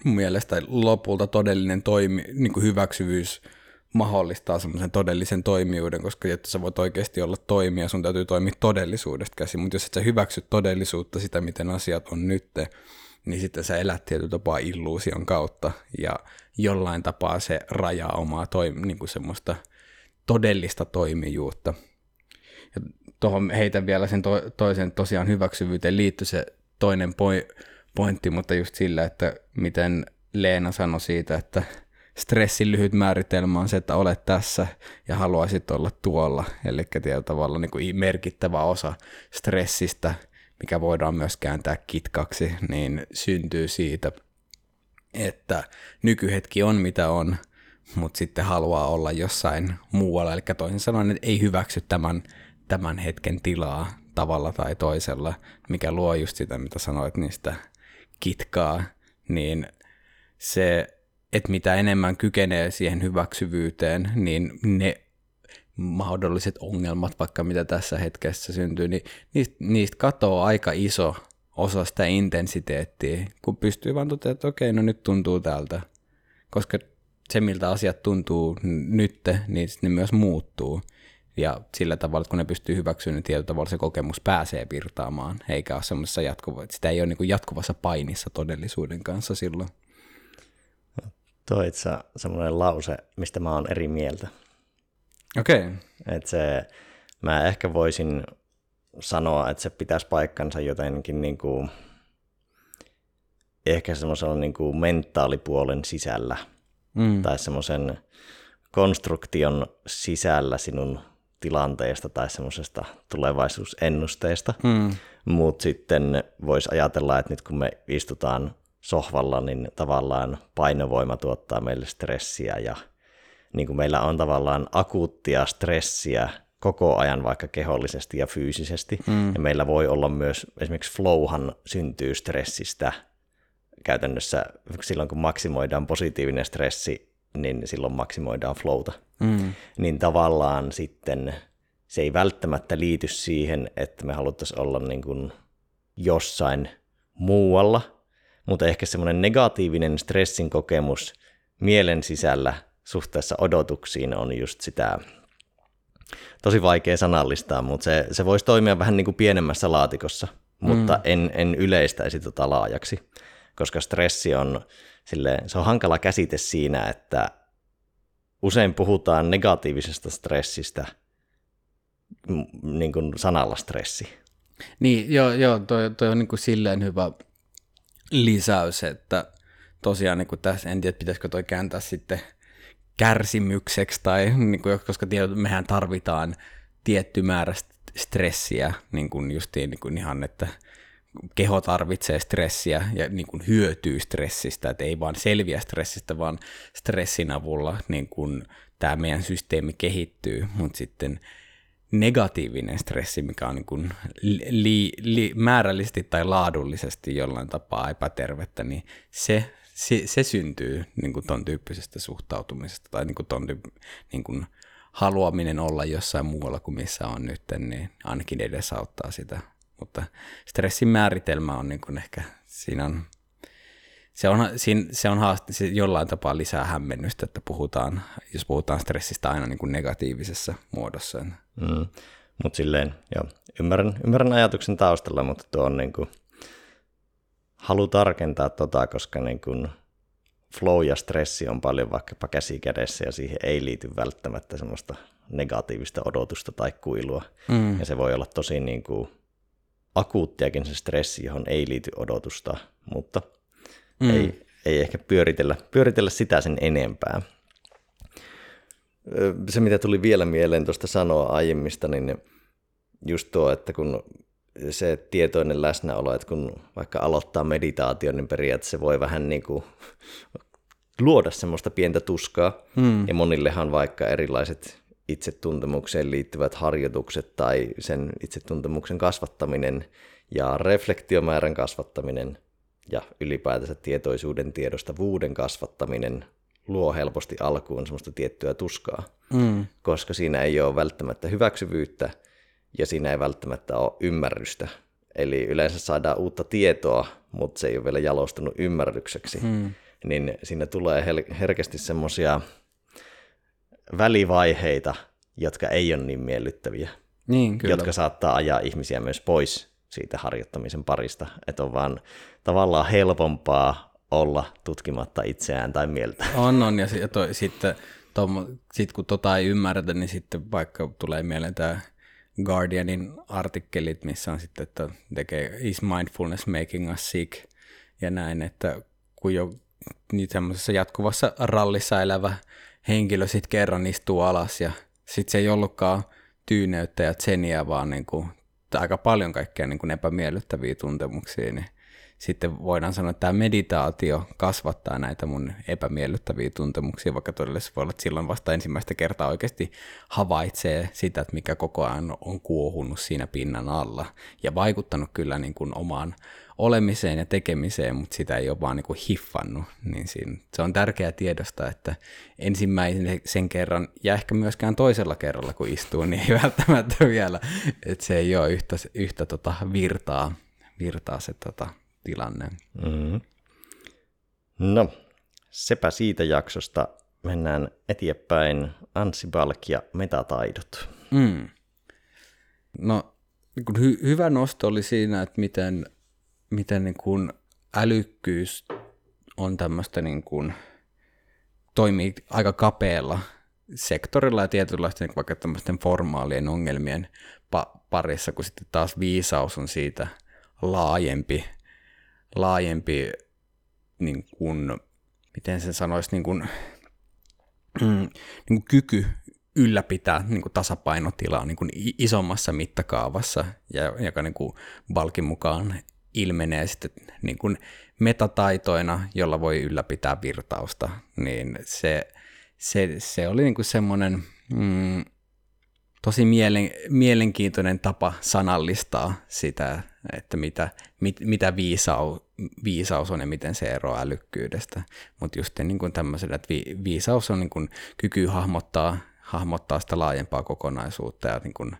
mielestä lopulta todellinen toimi, niin kuin hyväksyvyys mahdollistaa semmoisen todellisen toimijuuden, koska jotta sä voit oikeasti olla toimija, sun täytyy toimia todellisuudesta käsin, mutta jos et sä hyväksy todellisuutta, sitä miten asiat on nyt, niin sitten sä elät tietyllä tapaa illuusion kautta, ja jollain tapaa se rajaa omaa toim- niin kuin semmoista todellista toimijuutta. Ja tuohon heitän vielä sen to- toisen tosiaan hyväksyvyyteen liittyy se toinen poi- pointti, mutta just sillä, että miten Leena sanoi siitä, että stressin lyhyt määritelmä on se, että olet tässä ja haluaisit olla tuolla. Eli tietyllä tavalla niin kuin merkittävä osa stressistä, mikä voidaan myös kääntää kitkaksi, niin syntyy siitä, että nykyhetki on mitä on, mutta sitten haluaa olla jossain muualla. Eli toisin sanoen, että ei hyväksy tämän, tämän hetken tilaa tavalla tai toisella, mikä luo just sitä, mitä sanoit niistä kitkaa, niin se että mitä enemmän kykenee siihen hyväksyvyyteen, niin ne mahdolliset ongelmat, vaikka mitä tässä hetkessä syntyy, niin niistä, niistä katoaa aika iso osa sitä intensiteettiä, kun pystyy vaan toteamaan, että okei, no nyt tuntuu tältä. Koska se, miltä asiat tuntuu nyt, niin ne myös muuttuu. Ja sillä tavalla, että kun ne pystyy hyväksymään, niin tietyllä tavalla se kokemus pääsee virtaamaan, eikä ole semmoisessa jatkuva, sitä ei ole niin jatkuvassa painissa todellisuuden kanssa silloin. Toi itse semmoinen lause, mistä mä oon eri mieltä. Okei. Okay. Että se, mä ehkä voisin sanoa, että se pitäisi paikkansa jotenkin niin kuin, ehkä semmoisella niin kuin mentaalipuolen sisällä mm. tai semmoisen konstruktion sisällä sinun tilanteesta tai semmoisesta tulevaisuusennusteesta. Mm. Mutta sitten voisi ajatella, että nyt kun me istutaan sohvalla, niin tavallaan painovoima tuottaa meille stressiä ja niin kuin meillä on tavallaan akuuttia stressiä koko ajan vaikka kehollisesti ja fyysisesti. Mm. Ja meillä voi olla myös, esimerkiksi flowhan syntyy stressistä käytännössä silloin, kun maksimoidaan positiivinen stressi, niin silloin maksimoidaan flowta. Mm. Niin tavallaan sitten se ei välttämättä liity siihen, että me haluttaisiin olla niin kuin jossain muualla, mutta ehkä semmoinen negatiivinen stressin kokemus mielen sisällä suhteessa odotuksiin on just sitä, tosi vaikea sanallistaa, mutta se, se voisi toimia vähän niin kuin pienemmässä laatikossa, mutta mm. en, en yleistäisi tota laajaksi, koska stressi on, sille, se on hankala käsite siinä, että usein puhutaan negatiivisesta stressistä niin kuin sanalla stressi. Niin, joo, joo toi, toi on niin kuin silleen hyvä lisäys, että tosiaan niin tässä, en tiedä pitäisikö toi kääntää sitten kärsimykseksi, tai niin kuin, koska tiedät, mehän tarvitaan tietty määrä stressiä, niin kuin justiin niin kuin ihan, että keho tarvitsee stressiä ja niin kuin hyötyy stressistä, että ei vaan selviä stressistä, vaan stressin avulla niin kuin tämä meidän systeemi kehittyy, mutta sitten negatiivinen stressi, mikä on niin kuin li, li, määrällisesti tai laadullisesti jollain tapaa epätervettä, niin se, se, se syntyy niin kuin ton tyyppisestä suhtautumisesta tai niin kuin ton tyyppi, niin kuin haluaminen olla jossain muualla kuin missä on nyt, niin ainakin edesauttaa sitä. mutta stressin määritelmä on niin kuin ehkä, siinä on, se on, siinä, se on haaste, se jollain tapaa lisää hämmennystä, että puhutaan, jos puhutaan stressistä aina niin kuin negatiivisessa muodossa. Mm. Mutta silleen, joo, ymmärrän, ymmärrän ajatuksen taustalla, mutta tuo on niin kuin, halu tarkentaa tota, koska niin kuin flow ja stressi on paljon vaikkapa käsi kädessä ja siihen ei liity välttämättä semmoista negatiivista odotusta tai kuilua. Mm. Ja se voi olla tosi niin kuin akuuttiakin se stressi, johon ei liity odotusta, mutta mm. ei, ei ehkä pyöritellä, pyöritellä sitä sen enempää. Se, mitä tuli vielä mieleen tuosta sanoa aiemmista, niin just tuo, että kun se tietoinen läsnäolo, että kun vaikka aloittaa meditaation, niin periaatteessa se voi vähän niin kuin luoda semmoista pientä tuskaa. Hmm. Ja monillehan vaikka erilaiset itsetuntemukseen liittyvät harjoitukset tai sen itsetuntemuksen kasvattaminen ja reflektiomäärän kasvattaminen ja ylipäätänsä tietoisuuden tiedostavuuden kasvattaminen luo helposti alkuun semmoista tiettyä tuskaa, mm. koska siinä ei ole välttämättä hyväksyvyyttä ja siinä ei välttämättä ole ymmärrystä. Eli yleensä saadaan uutta tietoa, mutta se ei ole vielä jalostunut ymmärrykseksi. Mm. Niin siinä tulee herkästi semmoisia välivaiheita, jotka ei ole niin miellyttäviä, niin, kyllä. jotka saattaa ajaa ihmisiä myös pois siitä harjoittamisen parista, että on vaan tavallaan helpompaa olla tutkimatta itseään tai mieltä. On, on, ja, sitten sit kun tota ei ymmärretä, niin sitten vaikka tulee mieleen tämä Guardianin artikkelit, missä on sitten, että tekee is mindfulness making us sick, ja näin, että kun jo niin semmoisessa jatkuvassa rallissa elävä henkilö sitten kerran istuu alas ja sitten se ei ollutkaan tyyneyttä ja tseniä, vaan niin kuin, aika paljon kaikkea niin kuin epämiellyttäviä tuntemuksia, niin sitten voidaan sanoa, että tämä meditaatio kasvattaa näitä mun epämiellyttäviä tuntemuksia, vaikka todellisuudessa voi olla, että silloin vasta ensimmäistä kertaa oikeasti havaitsee sitä, että mikä koko ajan on kuohunut siinä pinnan alla ja vaikuttanut kyllä niin kuin omaan olemiseen ja tekemiseen, mutta sitä ei ole vaan niin kuin hiffannut, niin siinä, se on tärkeää tiedosta, että ensimmäisen sen kerran ja ehkä myöskään toisella kerralla, kun istuu, niin ei välttämättä vielä, että se ei ole yhtä, yhtä tota virtaa, virtaa se tota, tilanne. Mm. No, sepä siitä jaksosta. Mennään eteenpäin. Anssi Balk ja metataidot. Mm. No, niin hy- hyvä nosto oli siinä, että miten miten niin kuin älykkyys on tämmöistä niin kuin, toimii aika kapealla sektorilla ja tietynlaisten niin vaikka tämmöisten formaalien ongelmien pa- parissa, kun sitten taas viisaus on siitä laajempi, laajempi niin kuin, miten sen sanoisi, niin kuin, mm, niin kuin kyky ylläpitää niin kuin tasapainotilaa niin kuin isommassa mittakaavassa, ja, joka niin kuin Balkin mukaan ilmenee sitten niin kuin metataitoina, jolla voi ylläpitää virtausta, niin se, se, se oli niin kuin semmoinen mm, tosi mielen, mielenkiintoinen tapa sanallistaa sitä, että mitä, mit, mitä viisau, viisaus on ja miten se eroaa älykkyydestä. Mutta just niin kuin tämmöisellä, että vi, viisaus on niin kuin kyky hahmottaa, hahmottaa sitä laajempaa kokonaisuutta ja niin kuin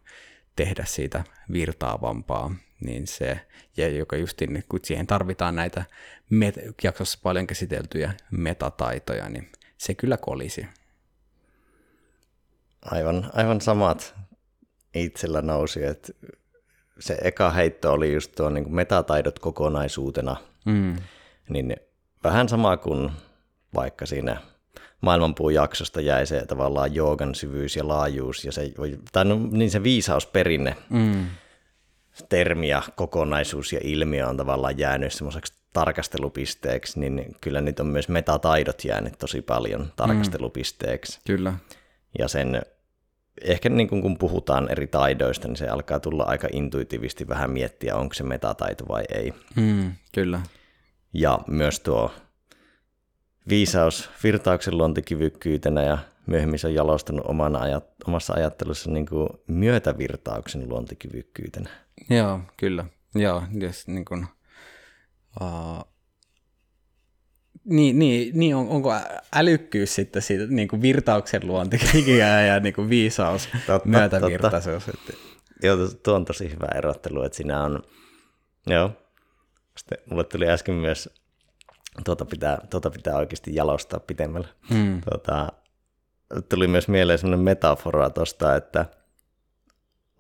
tehdä siitä virtaavampaa niin se, ja joka justin, kun siihen tarvitaan näitä met- jaksossa paljon käsiteltyjä metataitoja, niin se kyllä kolisi. Aivan, aivan samat itsellä nousi, että se eka heitto oli just tuo niin metataidot kokonaisuutena, mm. niin vähän sama kuin vaikka siinä maailmanpuun jaksosta jäi se tavallaan joogan syvyys ja laajuus ja se, tai no, niin se viisausperinne, mm termi ja kokonaisuus ja ilmiö on tavallaan jäänyt semmoiseksi tarkastelupisteeksi, niin kyllä nyt on myös metataidot jäänyt tosi paljon tarkastelupisteeksi. Mm, kyllä. Ja sen, ehkä niin kuin kun puhutaan eri taidoista, niin se alkaa tulla aika intuitiivisesti vähän miettiä, onko se metataito vai ei. Mm, kyllä. Ja myös tuo viisaus virtauksen luontikyvykkyytenä ja myöhemmin se on jalostunut omana ajat, omassa ajattelussa niin kuin myötävirtauksen luontikyvykkyytenä. Joo, kyllä. Joo, jos niin kuin, uh, niin, niin, niin on, onko älykkyys sitten siitä niin kuin virtauksen luonti ja, ja niin kuin viisaus, totta, myötävirtaisuus. Totta. Joo, tuo on tosi hyvä erottelu, että siinä on, joo, sitten mulle tuli äsken myös, tuota pitää, tuota pitää oikeasti jalostaa pitemmällä. Hmm. Tuota, tuli myös mieleen sellainen metafora tuosta, että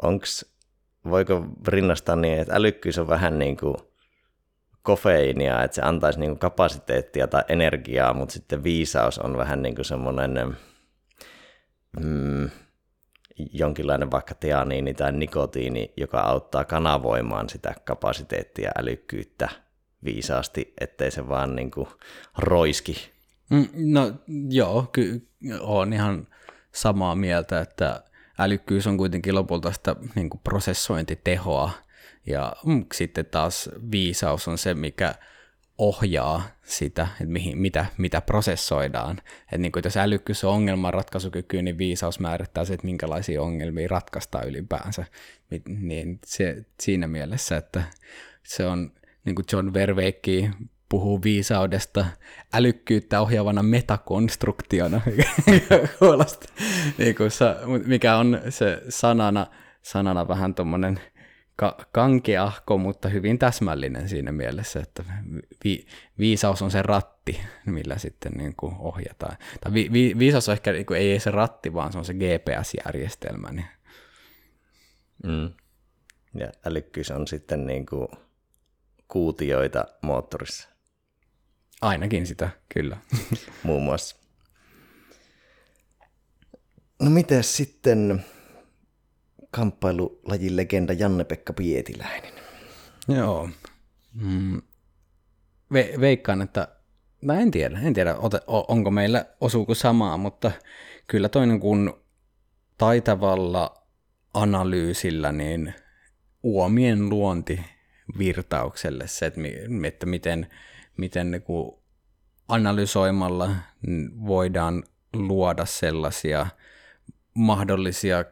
onks, voiko rinnastaa niin, että älykkyys on vähän niin kuin kofeiinia, että se antaisi niin kuin kapasiteettia tai energiaa, mutta sitten viisaus on vähän niin kuin semmoinen mm, jonkinlainen vaikka teaniini tai nikotiini, joka auttaa kanavoimaan sitä kapasiteettia, älykkyyttä viisaasti, ettei se vaan niin kuin roiski. Mm, no joo, kyllä olen ihan samaa mieltä, että älykkyys on kuitenkin lopulta sitä niin kuin prosessointitehoa, ja mm, sitten taas viisaus on se, mikä ohjaa sitä, että mihin, mitä, mitä prosessoidaan. Että niin kuin, jos älykkyys on ongelmanratkaisukyky, niin viisaus määrittää se, että minkälaisia ongelmia ratkaistaan ylipäänsä. Niin se, siinä mielessä, että se on niin kuin John Verveikki puhuu viisaudesta älykkyyttä ohjaavana metakonstruktiona, niin mikä on se sanana, sanana vähän tuommoinen – ka- kankeahko, mutta hyvin täsmällinen siinä mielessä, että vi- viisaus on se ratti, millä sitten niin kuin ohjataan. Tai vi- vi- viisaus on ehkä niin kuin, ei se ratti, vaan se on se GPS-järjestelmä. Niin. Mm. Ja älykkyys on sitten niin kuin kuutioita moottorissa. Ainakin sitä, kyllä. Muun muassa. No miten sitten kamppailulajin legenda Janne-Pekka Pietiläinen. Joo. Mm. Ve- veikkaan, että mä en tiedä, en tiedä onko meillä osuuko samaa, mutta kyllä toinen kuin taitavalla analyysillä niin uomien luonti virtaukselle se, että, että miten, miten niin kuin analysoimalla voidaan luoda sellaisia mahdollisia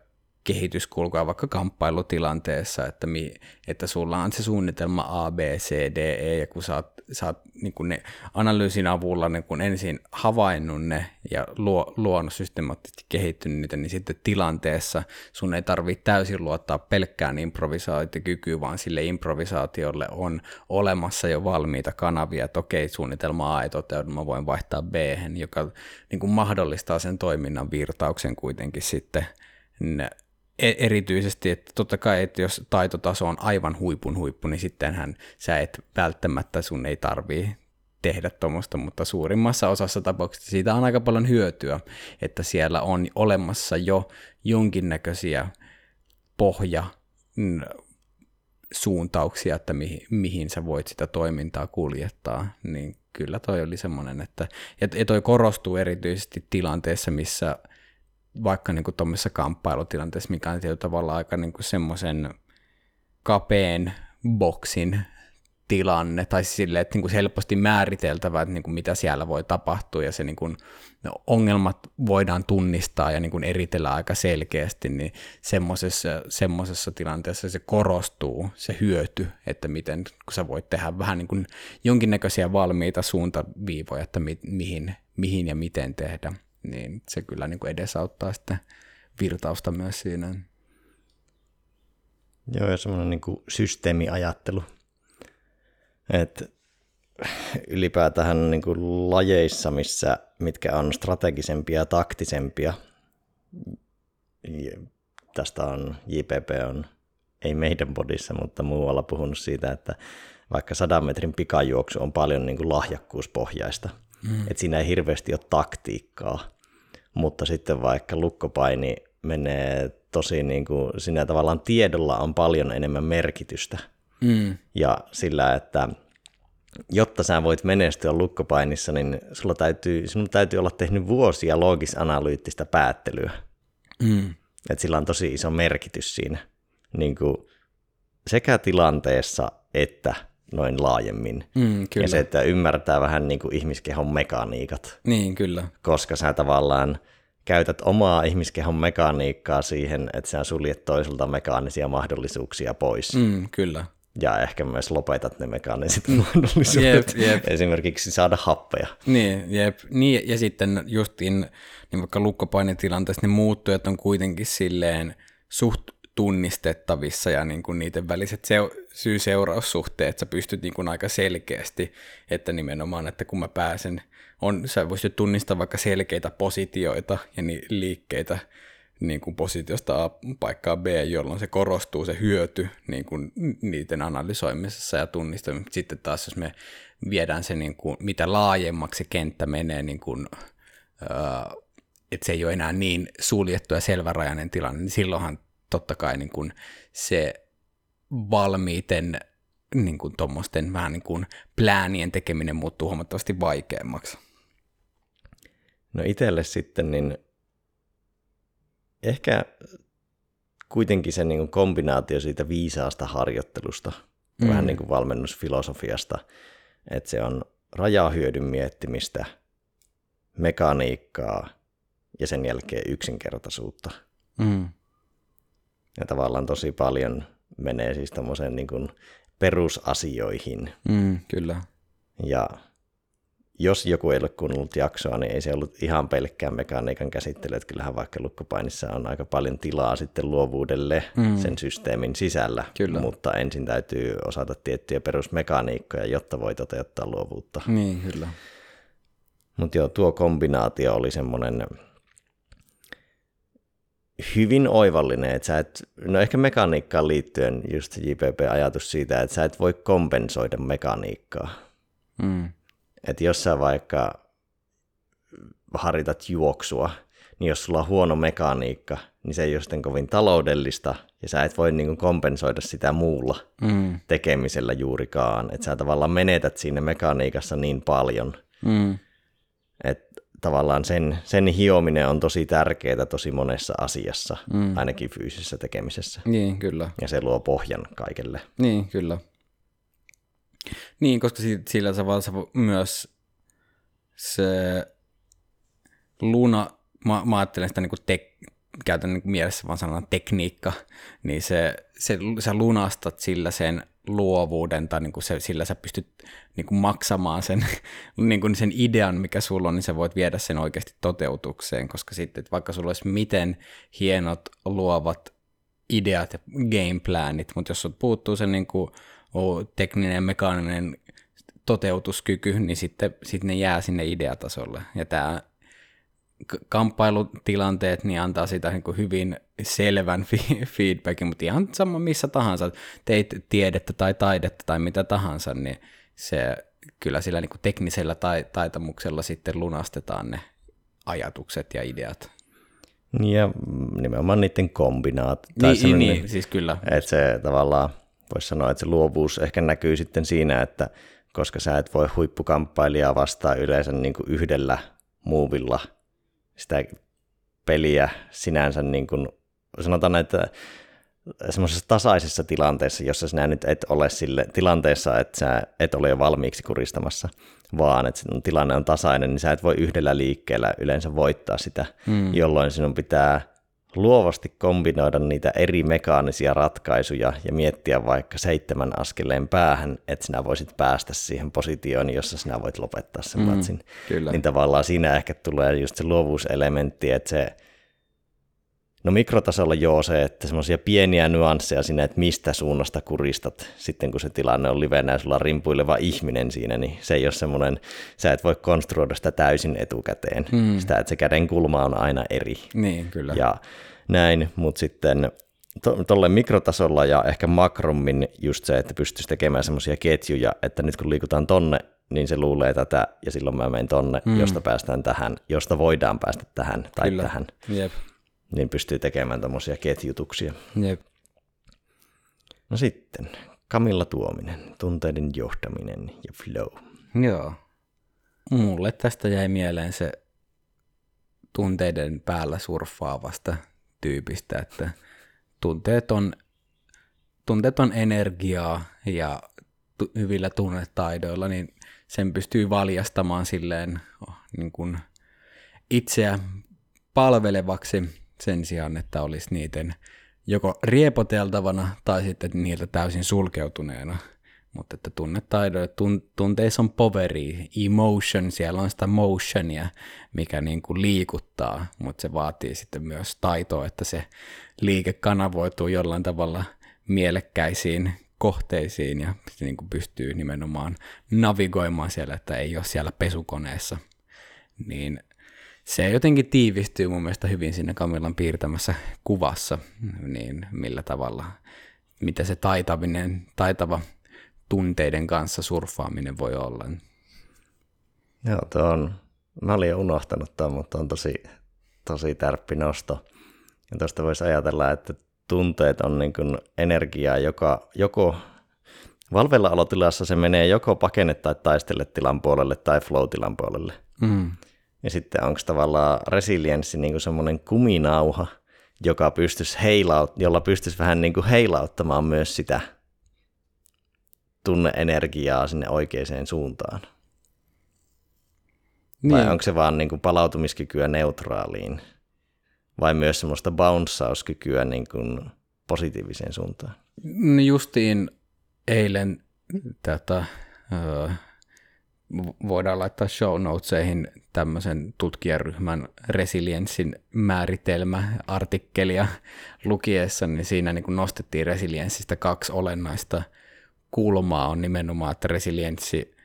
kehityskulkua vaikka kamppailutilanteessa, että, mi, että sulla on se suunnitelma A, B, C, D, E, ja kun sä oot niin kun ne analyysin avulla niin kun ensin havainnut ne ja luo, luonut systemaattisesti kehittynyt niitä, niin sitten tilanteessa sun ei tarvitse täysin luottaa pelkkään improvisaatiokykyyn, vaan sille improvisaatiolle on olemassa jo valmiita kanavia, että okei, suunnitelma A ei toteudu, mä voin vaihtaa B, joka niin mahdollistaa sen toiminnan virtauksen kuitenkin sitten erityisesti, että totta kai, että jos taitotaso on aivan huipun huippu, niin sittenhän sä et välttämättä sun ei tarvii tehdä tuommoista, mutta suurimmassa osassa tapauksista siitä on aika paljon hyötyä, että siellä on olemassa jo jonkinnäköisiä pohja mm, suuntauksia, että mihin, mihin sä voit sitä toimintaa kuljettaa, niin kyllä toi oli semmoinen, että ja toi korostuu erityisesti tilanteessa, missä vaikka niin kuin tuommoisessa kamppailutilanteessa, mikä on tietyllä tavalla aika niin kuin semmoisen kapeen boksin tilanne, tai siis sille, että niin kuin helposti määriteltävä, että niin kuin mitä siellä voi tapahtua, ja se niin kuin, no, ongelmat voidaan tunnistaa ja niin kuin eritellä aika selkeästi, niin semmoisessa, semmoisessa tilanteessa se korostuu, se hyöty, että miten, kun sä voit tehdä vähän niin kuin jonkinnäköisiä valmiita suuntaviivoja, että mi, mihin, mihin ja miten tehdä niin se kyllä niin kuin edesauttaa sitä virtausta myös siinä. Joo, ja semmoinen niin kuin systeemiajattelu. Että ylipäätään niin kuin lajeissa, missä, mitkä on strategisempia ja taktisempia, tästä on JPP on, ei meidän bodissa, mutta muualla puhunut siitä, että vaikka sadan metrin pikajuoksu on paljon niin kuin lahjakkuuspohjaista, mm. että siinä ei hirveästi ole taktiikkaa, mutta sitten vaikka lukkopaini menee tosi niin kuin, siinä tavallaan tiedolla on paljon enemmän merkitystä. Mm. Ja sillä, että jotta sä voit menestyä lukkopainissa, niin sulla täytyy, sinun täytyy olla tehnyt vuosia loogis-analyyttistä päättelyä. Mm. Et sillä on tosi iso merkitys siinä niin kuin sekä tilanteessa että noin laajemmin. Mm, kyllä. Ja se, että ymmärtää vähän niin kuin ihmiskehon mekaniikat. Niin, kyllä. Koska sä tavallaan käytät omaa ihmiskehon mekaniikkaa siihen, että sä suljet toiselta mekaanisia mahdollisuuksia pois. Mm, kyllä. Ja ehkä myös lopetat ne mekaaniset mm. mahdollisuudet, jep, jep. esimerkiksi saada happeja. Niin, jep. Niin, ja sitten justiin niin vaikka lukkopainitilanteessa ne muuttujat on kuitenkin silleen suht tunnistettavissa ja niin kuin niiden väliset se- syy-seuraussuhteet sä pystyt niin kuin aika selkeästi, että nimenomaan, että kun mä pääsen, on, sä voisit tunnistaa vaikka selkeitä positioita ja ni- liikkeitä niin kuin positiosta A paikkaa B, jolloin se korostuu se hyöty niin kuin niiden analysoimisessa ja tunnistamisessa. Sitten taas jos me viedään se, niin kuin, mitä laajemmaksi kenttä menee, niin kuin, öö, että se ei ole enää niin suljettu ja selvärajainen tilanne, niin silloinhan totta kai niin kuin se valmiiten niin kuin tuommoisten vähän niin kuin pläänien tekeminen muuttuu huomattavasti vaikeammaksi. No itselle sitten, niin ehkä kuitenkin se niin kuin kombinaatio siitä viisaasta harjoittelusta, mm. vähän niin kuin valmennusfilosofiasta, että se on rajahyödyn miettimistä, mekaniikkaa ja sen jälkeen yksinkertaisuutta. Mm. Ja tavallaan tosi paljon menee siis tämmöiseen niin kuin perusasioihin. Mm, kyllä. Ja jos joku ei ole kuunnellut jaksoa, niin ei se ollut ihan pelkkään mekaniikan käsittely, että kyllähän vaikka lukkopainissa on aika paljon tilaa sitten luovuudelle mm. sen systeemin sisällä, Kyllä. mutta ensin täytyy osata tiettyjä perusmekaniikkoja, jotta voi toteuttaa luovuutta. Niin, kyllä. Mutta joo, tuo kombinaatio oli semmoinen hyvin oivallinen, että sä et, no ehkä mekaniikkaan liittyen just JPP-ajatus siitä, että sä et voi kompensoida mekaniikkaa. Mm. Että jos sä vaikka harjoitat juoksua, niin jos sulla on huono mekaniikka, niin se ei ole sitten kovin taloudellista, ja sä et voi niin kompensoida sitä muulla Mm. tekemisellä juurikaan. Että sä tavallaan menetät siinä mekaniikassa niin paljon, Mm. että tavallaan sen, sen hiominen on tosi tärkeää tosi monessa asiassa, mm. ainakin fyysisessä tekemisessä. Niin, kyllä. Ja se luo pohjan kaikelle. Niin, kyllä. Niin, koska si- sillä tavalla sä myös se luna, mä, mä ajattelen sitä niin kuin tek, käytän niin kuin mielessä vaan sanana tekniikka, niin se, se, sä lunastat sillä sen luovuuden tai niin kuin se, sillä sä pystyt niin kuin maksamaan sen, niin kuin sen idean, mikä sulla on, niin sä voit viedä sen oikeasti toteutukseen, koska sitten että vaikka sulla olisi miten hienot luovat ideat ja gameplanit, mutta jos sut puuttuu se niin kuin, oh, tekninen, mekaaninen toteutuskyky, niin sitten, sitten ne jää sinne ideatasolle. Ja tämä kamppailutilanteet niin antaa sitä niin kuin hyvin selvän fi- feedbackin, mutta ihan sama missä tahansa, teit tiedettä tai taidetta tai mitä tahansa, niin se kyllä sillä niin kuin teknisellä tai taitamuksella sitten lunastetaan ne ajatukset ja ideat. Ja nimenomaan niiden kombinaat. Niin, niin, siis kyllä. Että se tavallaan, voisi sanoa, että se luovuus ehkä näkyy sitten siinä, että koska sä et voi huippukamppailijaa vastaan yleensä niin kuin yhdellä muuvilla sitä peliä sinänsä, niin kuin, sanotaan, että semmoisessa tasaisessa tilanteessa, jossa sinä nyt et ole sille tilanteessa, että sä et ole jo valmiiksi kuristamassa, vaan että sinun tilanne on tasainen, niin sä et voi yhdellä liikkeellä yleensä voittaa sitä, mm. jolloin sinun pitää luovasti kombinoida niitä eri mekaanisia ratkaisuja ja miettiä vaikka seitsemän askeleen päähän, että sinä voisit päästä siihen positioon, jossa sinä voit lopettaa sen mm, matsin. Kyllä. Niin tavallaan siinä ehkä tulee just se luovuuselementti, että se No mikrotasolla joo se, että semmoisia pieniä nyansseja siinä, että mistä suunnasta kuristat sitten, kun se tilanne on livenä ja sulla on rimpuileva ihminen siinä, niin se ei ole semmoinen, sä et voi konstruoida sitä täysin etukäteen. Mm. Sitä, että se käden kulma on aina eri. Niin, kyllä. Ja näin, mutta sitten tuolle to, mikrotasolla ja ehkä makrommin just se, että pystyisi tekemään semmoisia ketjuja, että nyt kun liikutaan tonne, niin se luulee tätä ja silloin mä menen tonne, mm. josta päästään tähän, josta voidaan päästä tähän tai Kyllä. tähän. Jep. Niin pystyy tekemään tämmöisiä ketjutuksia. Jep. No sitten, Kamilla Tuominen, tunteiden johtaminen ja flow. Joo. Mulle tästä jäi mieleen se tunteiden päällä surffaavasta tyypistä, että tunteet on, tunteet on energiaa ja tu- hyvillä tunnetaidoilla, niin sen pystyy valjastamaan silleen oh, niin kuin itseä palvelevaksi sen sijaan, että olisi niiden joko riepoteltavana tai sitten niiltä täysin sulkeutuneena. Mutta että tunnetaidoja, tun, tunteissa on poveri, emotion, siellä on sitä motionia, mikä niin kuin liikuttaa, mutta se vaatii sitten myös taitoa, että se liike kanavoituu jollain tavalla mielekkäisiin kohteisiin ja niin kuin pystyy nimenomaan navigoimaan siellä, että ei ole siellä pesukoneessa. Niin se jotenkin tiivistyy mun mielestä hyvin siinä Kamillan piirtämässä kuvassa, niin millä tavalla, mitä se taitavinen, taitava tunteiden kanssa surffaaminen voi olla. Joo, tuo on, mä olin jo unohtanut tuon, mutta on tosi, tosi tärppi nosto. Ja tuosta voisi ajatella, että tunteet on niin kuin energiaa, joka joko valvella alotilassa se menee joko pakenne tai taistele tilan puolelle tai flow-tilan puolelle. Mm. Ja sitten onko tavallaan resilienssi niin kuin semmoinen kuminauha, joka pystyisi heilaut, jolla pystyisi vähän niin kuin heilauttamaan myös sitä tunneenergiaa sinne oikeaan suuntaan. Niin. Vai onko se vaan niin kuin palautumiskykyä neutraaliin? Vai myös semmoista bounceauskykyä niin kuin positiiviseen suuntaan? Justiin eilen tätä, öö, voidaan laittaa show notesihin tämmöisen tutkijaryhmän resilienssin määritelmä artikkelia lukiessa, niin siinä niin kuin nostettiin resilienssistä kaksi olennaista kulmaa. On nimenomaan, että resilienssi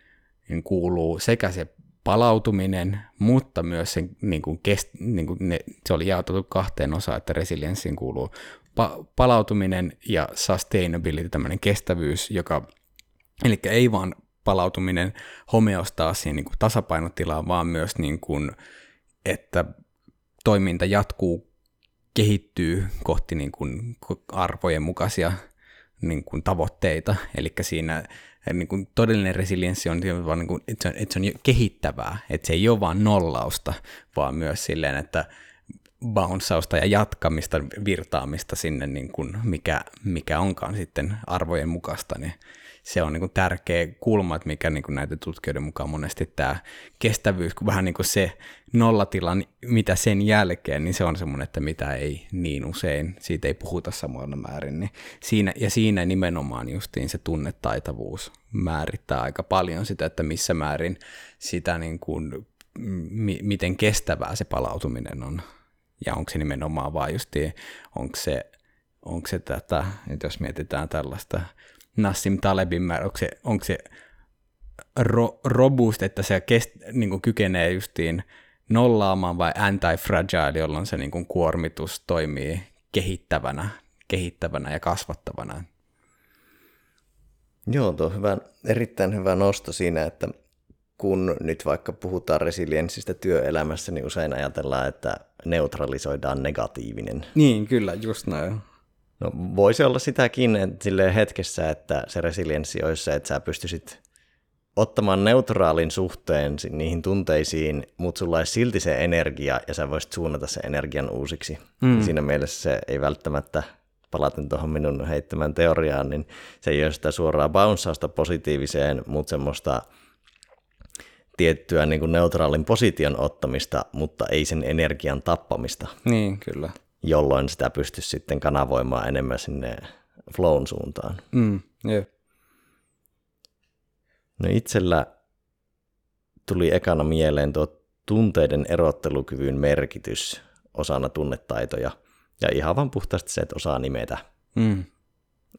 niin kuuluu sekä se palautuminen, mutta myös sen, niin kuin kest, niin kuin ne, se oli jaotettu kahteen osaan, että resilienssiin kuuluu pa- palautuminen ja sustainability, tämmöinen kestävyys, joka, eli ei vaan palautuminen homeostaasiin niin kuin tasapainotilaan, vaan myös niin kuin, että toiminta jatkuu, kehittyy kohti niin kuin arvojen mukaisia niin kuin tavoitteita, eli siinä niin kuin todellinen resilienssi on, vaan niin kuin, että, se on, että se on kehittävää, että se ei ole vain nollausta, vaan myös silleen, että bounceusta ja jatkamista, virtaamista sinne, niin kuin mikä, mikä onkaan sitten arvojen mukaista, niin se on niin kuin tärkeä kulma, että mikä niin kuin näiden tutkijoiden mukaan monesti tämä kestävyys, kun vähän niin kuin se nollatila, mitä sen jälkeen, niin se on semmoinen, että mitä ei niin usein, siitä ei puhuta samoilla määrin. Niin siinä, ja siinä nimenomaan justiin se tunnetaitavuus määrittää aika paljon sitä, että missä määrin sitä niin kuin, m- miten kestävää se palautuminen on. Ja onko se nimenomaan vaan justiin, onko se, onko se tätä, että jos mietitään tällaista Nassim Talebin määrä, onko se, onko se ro, robust, että se kest, niin kuin kykenee justiin nollaamaan vai anti-fragile, jolloin se niin kuin kuormitus toimii kehittävänä, kehittävänä ja kasvattavana. Joo, tuo on hyvä, erittäin hyvä nosto siinä, että kun nyt vaikka puhutaan resilienssistä työelämässä, niin usein ajatellaan, että neutralisoidaan negatiivinen. Niin, kyllä, just näin. No voisi olla sitäkin että hetkessä, että se resilienssi olisi se, että sä pystyisit ottamaan neutraalin suhteen niihin tunteisiin, mutta sulla olisi silti se energia ja sä voisit suunnata sen energian uusiksi. Mm. Siinä mielessä se ei välttämättä, palaten tuohon minun heittämään teoriaan, niin se ei ole sitä suoraa bounceusta positiiviseen, mutta semmoista tiettyä niin kuin neutraalin position ottamista, mutta ei sen energian tappamista. Niin, kyllä jolloin sitä pystyisi sitten kanavoimaan enemmän sinne flown suuntaan. Mm, yeah. No itsellä tuli ekana mieleen tuo tunteiden erottelukyvyn merkitys osana tunnetaitoja. Ja ihan vaan puhtaasti se, että osaa nimetä. Mm.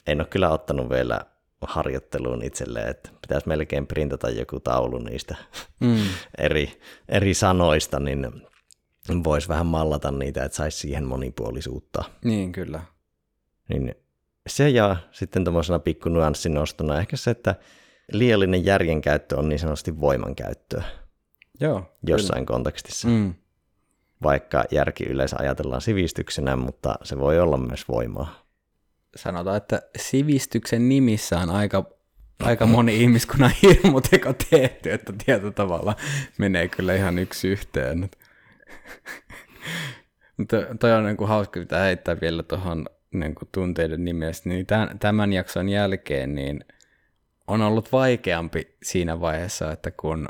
En ole kyllä ottanut vielä harjoitteluun itselleen, että pitäisi melkein printata joku taulu niistä mm. eri, eri sanoista, niin voisi vähän mallata niitä, että saisi siihen monipuolisuutta. Niin, kyllä. Niin se ja sitten tuommoisena pikku nuanssin nostona ehkä se, että liiallinen järjenkäyttö on niin sanotusti voimankäyttöä. Joo. Jossain kyllä. kontekstissa. Mm. Vaikka järki yleensä ajatellaan sivistyksenä, mutta se voi olla myös voimaa. Sanotaan, että sivistyksen nimissä on aika, aika moni ihmiskunnan hirmuteko tehty, että tietyllä tavalla menee kyllä ihan yksi yhteen. Mutta toi on niin kuin hauska pitää heittää vielä tuohon niin tunteiden nimessä. Niin tämän, tämän jakson jälkeen niin on ollut vaikeampi siinä vaiheessa, että kun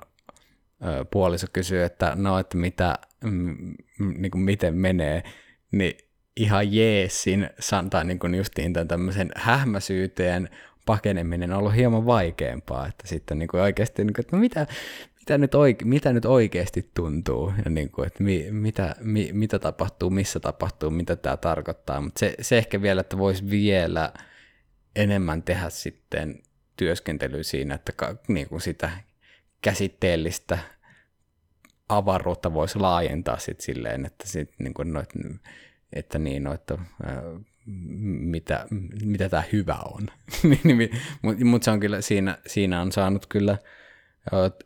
ö, puoliso kysyy, että no, että mitä, m, niin kuin miten menee, niin ihan jeesin santaa niin kuin justiin tämän tämmöisen hähmäsyyteen, pakeneminen on ollut hieman vaikeampaa, että sitten niin kuin oikeasti, niin kuin, että no mitä, mitä, nyt oike, mitä nyt oikeasti tuntuu, ja niin kuin, että mi, mitä, mi, mitä tapahtuu, missä tapahtuu, mitä tämä tarkoittaa, mutta se, se ehkä vielä, että voisi vielä enemmän tehdä sitten työskentelyä siinä, että ka, niin kuin sitä käsitteellistä avaruutta voisi laajentaa sitten silleen, että, sit, niin kuin noit, että niin, no, ää, mitä, mitä tämä hyvä on. Niin, niin, Mutta mut se on kyllä, siinä, siinä on saanut kyllä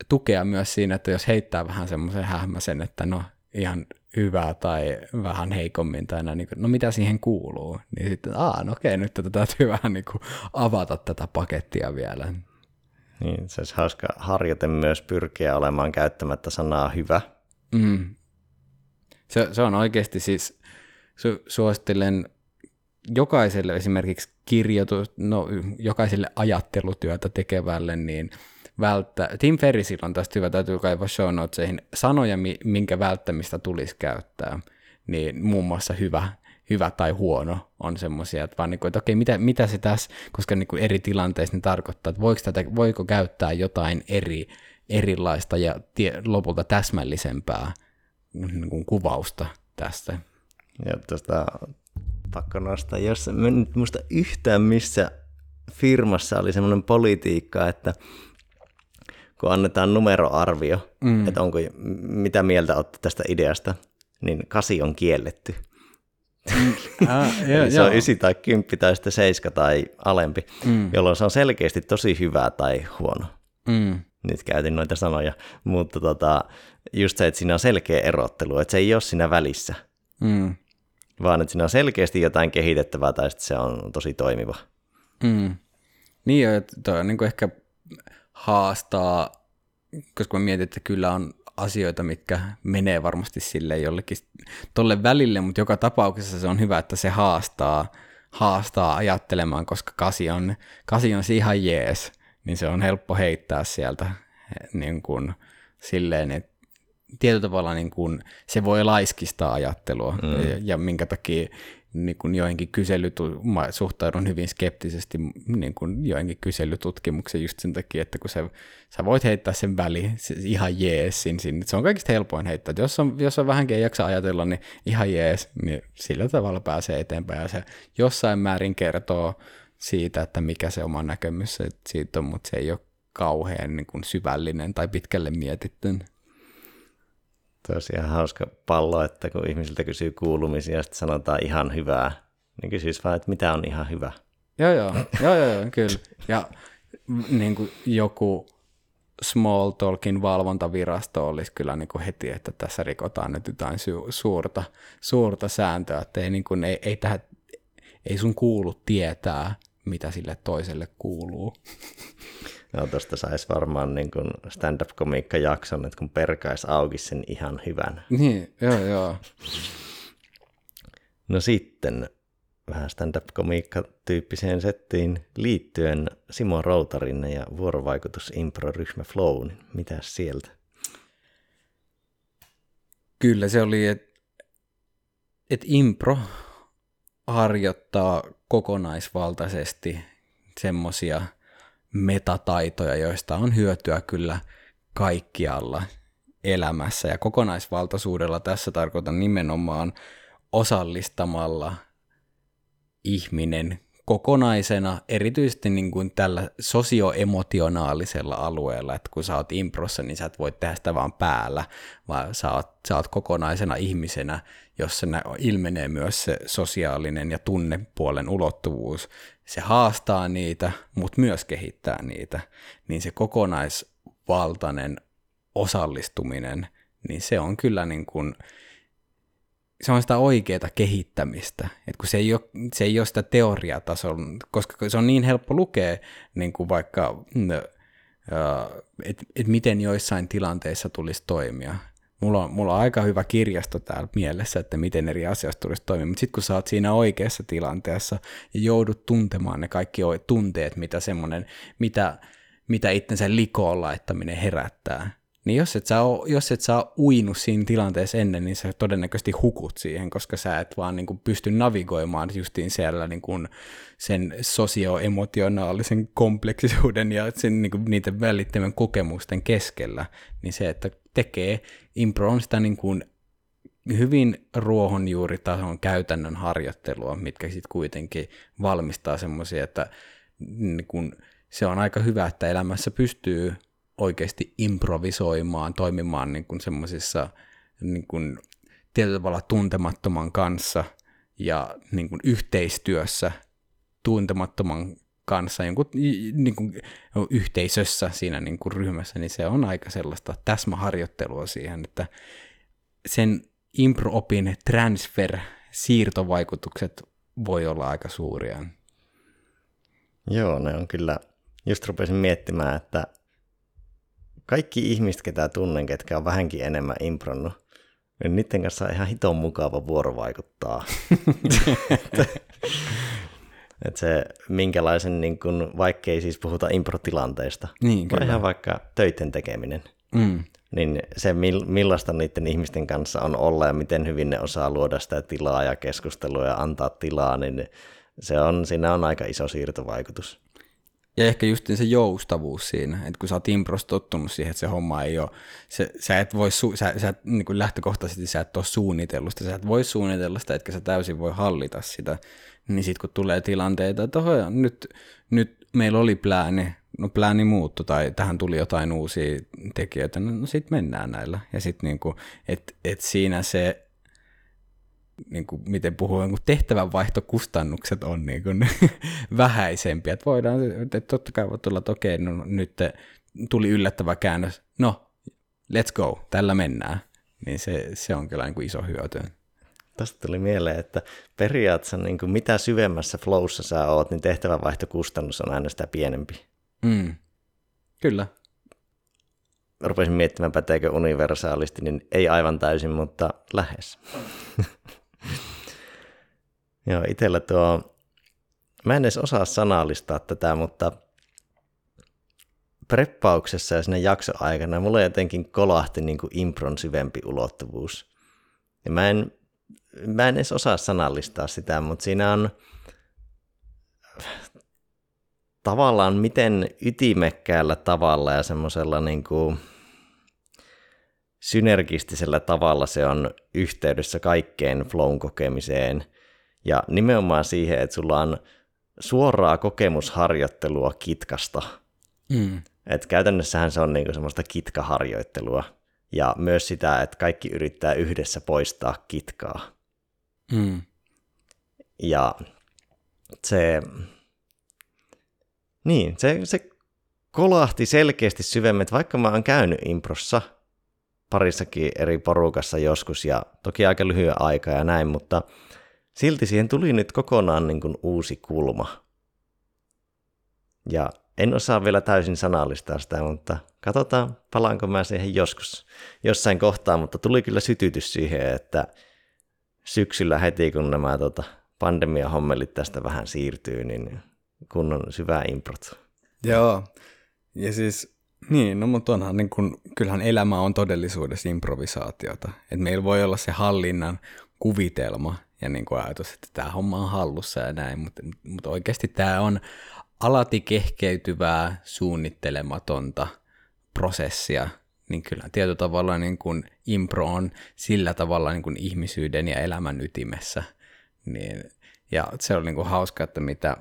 tukea myös siinä, että jos heittää vähän semmoisen hähmäsen, että no ihan hyvää tai vähän heikommin tai näin, niin kuin, no mitä siihen kuuluu, niin sitten, aa, no okei, nyt tätä täytyy vähän niin kuin avata tätä pakettia vielä. Niin, se olisi hauska harjoite myös pyrkiä olemaan käyttämättä sanaa hyvä. Mm. Se, se on oikeasti siis, su, suosittelen jokaiselle esimerkiksi kirjoitus, no jokaiselle ajattelutyötä tekevälle, niin välttää, Tim Ferrisillä on tästä hyvä, täytyy kaivaa show notesihin, sanoja, minkä välttämistä tulisi käyttää, niin muun muassa hyvä, hyvä tai huono on semmoisia, että vaan niin kuin, että okei, mitä, mitä se tässä, koska niin kuin eri tilanteissa ne tarkoittaa, että voiko, tätä, voiko käyttää jotain eri, erilaista ja tie, lopulta täsmällisempää niin kuin kuvausta tästä. Ja tuosta pakko nostaa, jos mä nyt muista yhtään missä firmassa oli semmoinen politiikka, että kun annetaan numeroarvio, mm. että onko, mitä mieltä olette tästä ideasta, niin kasi on kielletty. Mm. Ah, joo, se on 9 tai 10 tai sitten 7 tai alempi, mm. jolloin se on selkeästi tosi hyvä tai huono. Mm. Nyt käytin noita sanoja, mutta tota, just se, että siinä on selkeä erottelu, että se ei ole siinä välissä. Mm vaan että siinä on selkeästi jotain kehitettävää tai sitten se on tosi toimiva. Mm. Niin että toi on niin ehkä haastaa, koska mä mietin, että kyllä on asioita, mitkä menee varmasti sille jollekin tolle välille, mutta joka tapauksessa se on hyvä, että se haastaa, haastaa ajattelemaan, koska kasi on, kasi on ihan jees, niin se on helppo heittää sieltä niin kuin, silleen, että tietyllä tavalla niin kuin, se voi laiskistaa ajattelua mm. ja, ja minkä takia niin kuin joihinkin kyselytu- mä suhtaudun hyvin skeptisesti niin kuin joihinkin kyselytutkimuksen just sen takia, että kun se, sä voit heittää sen väli se, ihan jeesin sinne, se on kaikista helpoin heittää, jos on, jos on vähänkin jaksa ajatella, niin ihan jees, niin sillä tavalla pääsee eteenpäin. Ja se jossain määrin kertoo siitä, että mikä se oma näkemys siitä on, mutta se ei ole kauhean niin kuin syvällinen tai pitkälle mietitty. Tosi ihan hauska pallo, että kun ihmisiltä kysyy kuulumisia sitten sanotaan ihan hyvää, niin kysyisi vaan, että mitä on ihan hyvä. Joo, joo, joo, joo, joo kyllä. Ja niin kuin joku small talkin valvontavirasto olisi kyllä niin kuin heti, että tässä rikotaan nyt jotain su- suurta, suurta sääntöä, että ei, niin kuin, ei, ei, tähän, ei sun kuulu tietää, mitä sille toiselle kuuluu. No tuosta saisi varmaan niin kuin stand-up-komiikka jakson, että kun perkais auki sen ihan hyvän. Niin, joo, joo. No sitten vähän stand-up-komiikka-tyyppiseen settiin liittyen Simo Routarinne ja vuorovaikutus impro-ryhmä Flow, niin mitä sieltä? Kyllä se oli, että et impro harjoittaa kokonaisvaltaisesti semmoisia – metataitoja, joista on hyötyä kyllä kaikkialla elämässä. Ja kokonaisvaltaisuudella tässä tarkoitan nimenomaan osallistamalla ihminen kokonaisena, erityisesti niin kuin tällä sosioemotionaalisella alueella, että kun sä oot improssa, niin sä et voi tehdä sitä vaan päällä, vaan sä oot, sä oot kokonaisena ihmisenä, jossa ilmenee myös se sosiaalinen ja tunnepuolen ulottuvuus. Se haastaa niitä, mutta myös kehittää niitä. Niin se kokonaisvaltainen osallistuminen, niin se on kyllä niin kuin, se on sitä oikeaa kehittämistä, että kun se ei, ole, se ei ole sitä teoriatason, koska se on niin helppo lukea niin kuin vaikka, että et miten joissain tilanteissa tulisi toimia. Mulla on, mulla on aika hyvä kirjasto täällä mielessä, että miten eri asioista tulisi toimia, mutta sitten kun sä oot siinä oikeassa tilanteessa ja joudut tuntemaan ne kaikki tunteet, mitä semmoinen, mitä, mitä itsensä likoon laittaminen herättää, niin jos et, sä oo, jos et sä oo uinut siinä tilanteessa ennen, niin sä todennäköisesti hukut siihen, koska sä et vaan niin kuin pysty navigoimaan justiin siellä niin kuin sen sosioemotionaalisen kompleksisuuden ja sen, niin kuin niiden välittömän kokemusten keskellä, niin se, että tekee, impro on sitä niin kuin hyvin ruohonjuuritason käytännön harjoittelua, mitkä sitten kuitenkin valmistaa semmoisia, että niin kun, se on aika hyvä, että elämässä pystyy oikeasti improvisoimaan, toimimaan niin kuin semmoisissa niin kuin tietyllä tavalla tuntemattoman kanssa ja niin kuin yhteistyössä tuntemattoman kanssa jonkun niin kuin, yhteisössä siinä niin kuin ryhmässä, niin se on aika sellaista täsmäharjoittelua siihen, että sen improopin transfer, siirtovaikutukset voi olla aika suuria. Joo, ne on kyllä, just rupesin miettimään, että kaikki ihmiset, ketä tunnen, ketkä on vähänkin enemmän impronnut, niin niiden kanssa on ihan hiton mukava vuorovaikuttaa. että se minkälaisen, niin kun, vaikkei siis puhuta improtilanteesta, niin, vaan ihan vaikka töiden tekeminen, mm. niin se millaista niiden ihmisten kanssa on olla ja miten hyvin ne osaa luoda sitä tilaa ja keskustelua ja antaa tilaa, niin se on, siinä on aika iso siirtovaikutus. Ja ehkä just se joustavuus siinä, että kun sä oot improsta tottunut siihen, että se homma ei ole, se, sä et voi, su, sä, sä niin kuin lähtökohtaisesti sä et ole suunnitellut sitä, sä et voi suunnitella sitä, etkä sä täysin voi hallita sitä, niin sitten kun tulee tilanteita, että oho, nyt, nyt meillä oli plääni, no plääni muuttu tai tähän tuli jotain uusia tekijöitä, no, no sitten mennään näillä. Ja sitten niinku, että et siinä se niin kuin, miten puhuu, niin tehtävänvaihtokustannukset on niin kuin, vähäisempiä. Että voidaan, että totta kai voi tulla, että okei, no, nyt tuli yllättävä käännös, no, let's go, tällä mennään. Niin se, se on kyllä niin kuin iso hyöty. Tästä tuli mieleen, että periaatteessa niin kuin mitä syvemmässä flowssa sä oot, niin tehtävänvaihtokustannus on aina sitä pienempi. Mm. Kyllä. Rupesin miettimään, päteekö universaalisti, niin ei aivan täysin, mutta lähes. Joo, itsellä tuo, mä en edes osaa sanallistaa tätä, mutta preppauksessa ja siinä jaksoaikana mulla jotenkin kolahti niin kuin impron syvempi ulottuvuus. Ja mä en, mä en edes osaa sanallistaa sitä, mutta siinä on tavallaan miten ytimekkäällä tavalla ja semmoisella niin kuin synergistisellä tavalla se on yhteydessä kaikkeen flown kokemiseen ja nimenomaan siihen, että sulla on suoraa kokemusharjoittelua kitkasta. Mm. Et käytännössähän se on niinku semmoista kitkaharjoittelua ja myös sitä, että kaikki yrittää yhdessä poistaa kitkaa. Mm. Ja se, niin, se, se kolahti selkeästi syvemmin, että vaikka mä oon käynyt improssa parissakin eri porukassa joskus ja toki aika lyhyen aika ja näin, mutta silti siihen tuli nyt kokonaan niin kuin uusi kulma. Ja en osaa vielä täysin sanallistaa sitä, mutta katsotaan, palaanko mä siihen joskus jossain kohtaa, mutta tuli kyllä sytytys siihen, että syksyllä heti kun nämä tota, pandemia-hommelit tästä vähän siirtyy, niin kunnon syvä improt. Joo, ja siis niin, no mutta onhan niin kun, kyllähän elämä on todellisuudessa improvisaatiota. Et meillä voi olla se hallinnan kuvitelma ja niin kuin ajatus, että tämä homma on hallussa ja näin, mutta, mutta oikeasti tämä on alati kehkeytyvää, suunnittelematonta prosessia, niin kyllä tietyllä tavalla niin kuin impro on sillä tavalla niin kuin ihmisyyden ja elämän ytimessä. Niin, ja se on niin kuin hauska, että mitä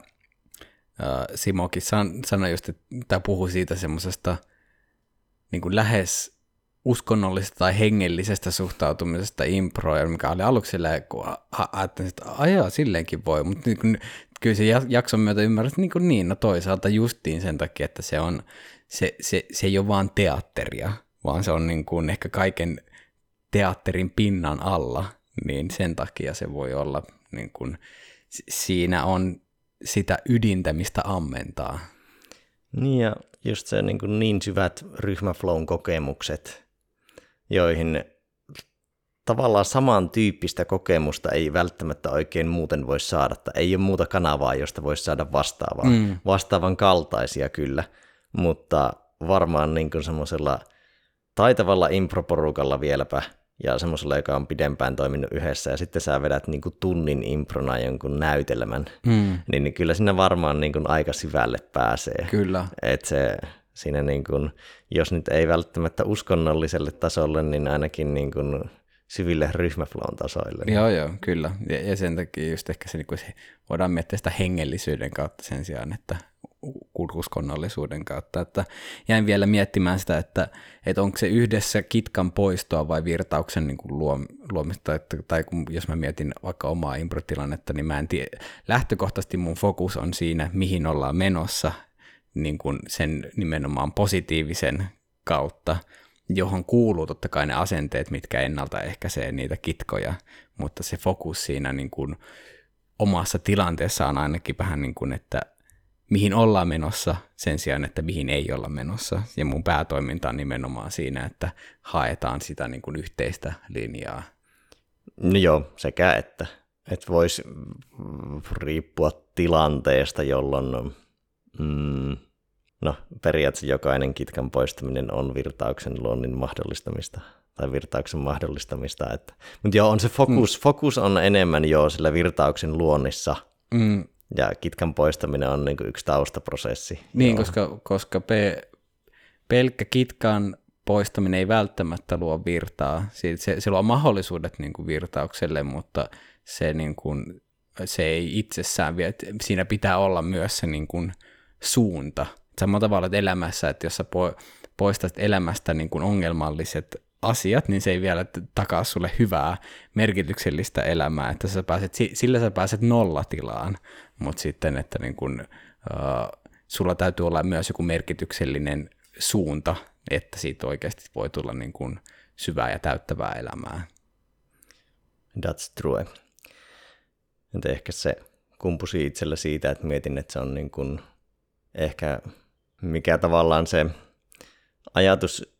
Simokin san, sanoi just, että puhui siitä semmoisesta niin kuin lähes uskonnollisesta tai hengellisestä suhtautumisesta improon, mikä oli aluksi silleen, kun ajattelin, että ajaa, silleenkin voi, mutta niin kuin, kyllä se jakson myötä ymmärrät, niin, kuin niin, no toisaalta justiin sen takia, että se, on, se, se, se ei ole vaan teatteria, vaan se on niin kuin ehkä kaiken teatterin pinnan alla, niin sen takia se voi olla, niin kuin, siinä on sitä ydintä, mistä ammentaa. Niin ja just se niin, kuin niin syvät ryhmäflown kokemukset, joihin tavallaan samantyyppistä kokemusta ei välttämättä oikein muuten voi saada, tai ei ole muuta kanavaa, josta voisi saada vastaavaa. Mm. Vastaavan kaltaisia kyllä, mutta varmaan niin kuin semmoisella taitavalla improporukalla vieläpä ja semmoisella, joka on pidempään toiminut yhdessä, ja sitten sä vedät niin kuin tunnin improna jonkun näytelmän, Mm, niin, niin kyllä siinä varmaan niin kuin aika syvälle pääsee. kyllä. Että se siinä niin kuin, jos nyt ei välttämättä uskonnolliselle tasolle, niin ainakin niin kuin syville ryhmäflown tasoille. Joo, joo, kyllä. Ja, ja sen takia just ehkä se, niin se, voidaan miettiä sitä hengellisyyden kautta sen sijaan, että u- uskonnollisuuden kautta. Että jäin vielä miettimään sitä, että, että onko se yhdessä kitkan poistoa vai virtauksen niin kuin luom, luomista, että, tai kun, jos mä mietin vaikka omaa improtilannetta, niin mä en tiedä, lähtökohtaisesti mun fokus on siinä, mihin ollaan menossa, niin kuin sen nimenomaan positiivisen kautta, johon kuuluu totta kai ne asenteet, mitkä ennaltaehkäisee niitä kitkoja, mutta se fokus siinä niin kuin omassa tilanteessa on ainakin vähän niin kuin, että mihin ollaan menossa sen sijaan, että mihin ei olla menossa. Ja mun päätoiminta on nimenomaan siinä, että haetaan sitä niin kuin yhteistä linjaa. No joo, sekä että. Että voisi riippua tilanteesta, jolloin mm, no, periaatteessa jokainen kitkan poistaminen on virtauksen luonnin mahdollistamista tai virtauksen mahdollistamista. Että, mutta joo, on se fokus, mm. fokus on enemmän jo sillä virtauksen luonnissa Mm, ja kitkan poistaminen on niin yksi taustaprosessi. niin, koska, koska pe, pelkkä kitkan poistaminen ei välttämättä luo virtaa. Se, se luo mahdollisuudet niin kuin virtaukselle, mutta se, niin kuin, se ei itsessään vie. Siinä pitää olla myös se niin kuin, suunta. Samalla tavalla, että elämässä, että jos sä po- poistat elämästä niin kuin ongelmalliset asiat, niin se ei vielä takaa sulle hyvää merkityksellistä elämää, että sä pääset, si- sillä sä pääset nollatilaan, mutta sitten, että niin kun, uh, sulla täytyy olla myös joku merkityksellinen suunta, että siitä oikeasti voi tulla niin kun syvää ja täyttävää elämää. That's true. Että ehkä se kumpusi itsellä siitä, että mietin, että se on niin kuin ehkä mikä tavallaan se ajatus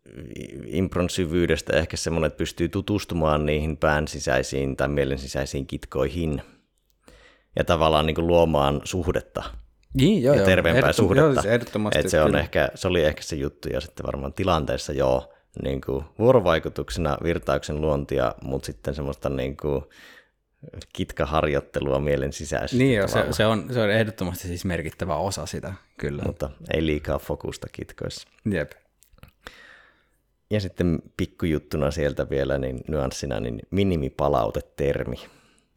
impron syvyydestä ehkä semmoinen, että pystyy tutustumaan niihin pään sisäisiin tai mielen sisäisiin kitkoihin ja tavallaan niin kuin luomaan suhdetta Niin, joo, ja terveempää suhdetta. ehdottomasti. Et se, on ehkä, se oli ehkä se juttu ja sitten varmaan tilanteessa joo, niin kuin vuorovaikutuksena virtauksen luontia, mutta sitten semmoista niin kuin kitkaharjoittelua mielen sisäisesti. Niin joo, se, se, on, se on ehdottomasti siis merkittävä osa sitä, kyllä. mutta ei liikaa fokusta kitkoissa. Jep. Ja sitten pikkujuttuna sieltä vielä, niin nyanssina, niin minimipalautetermi.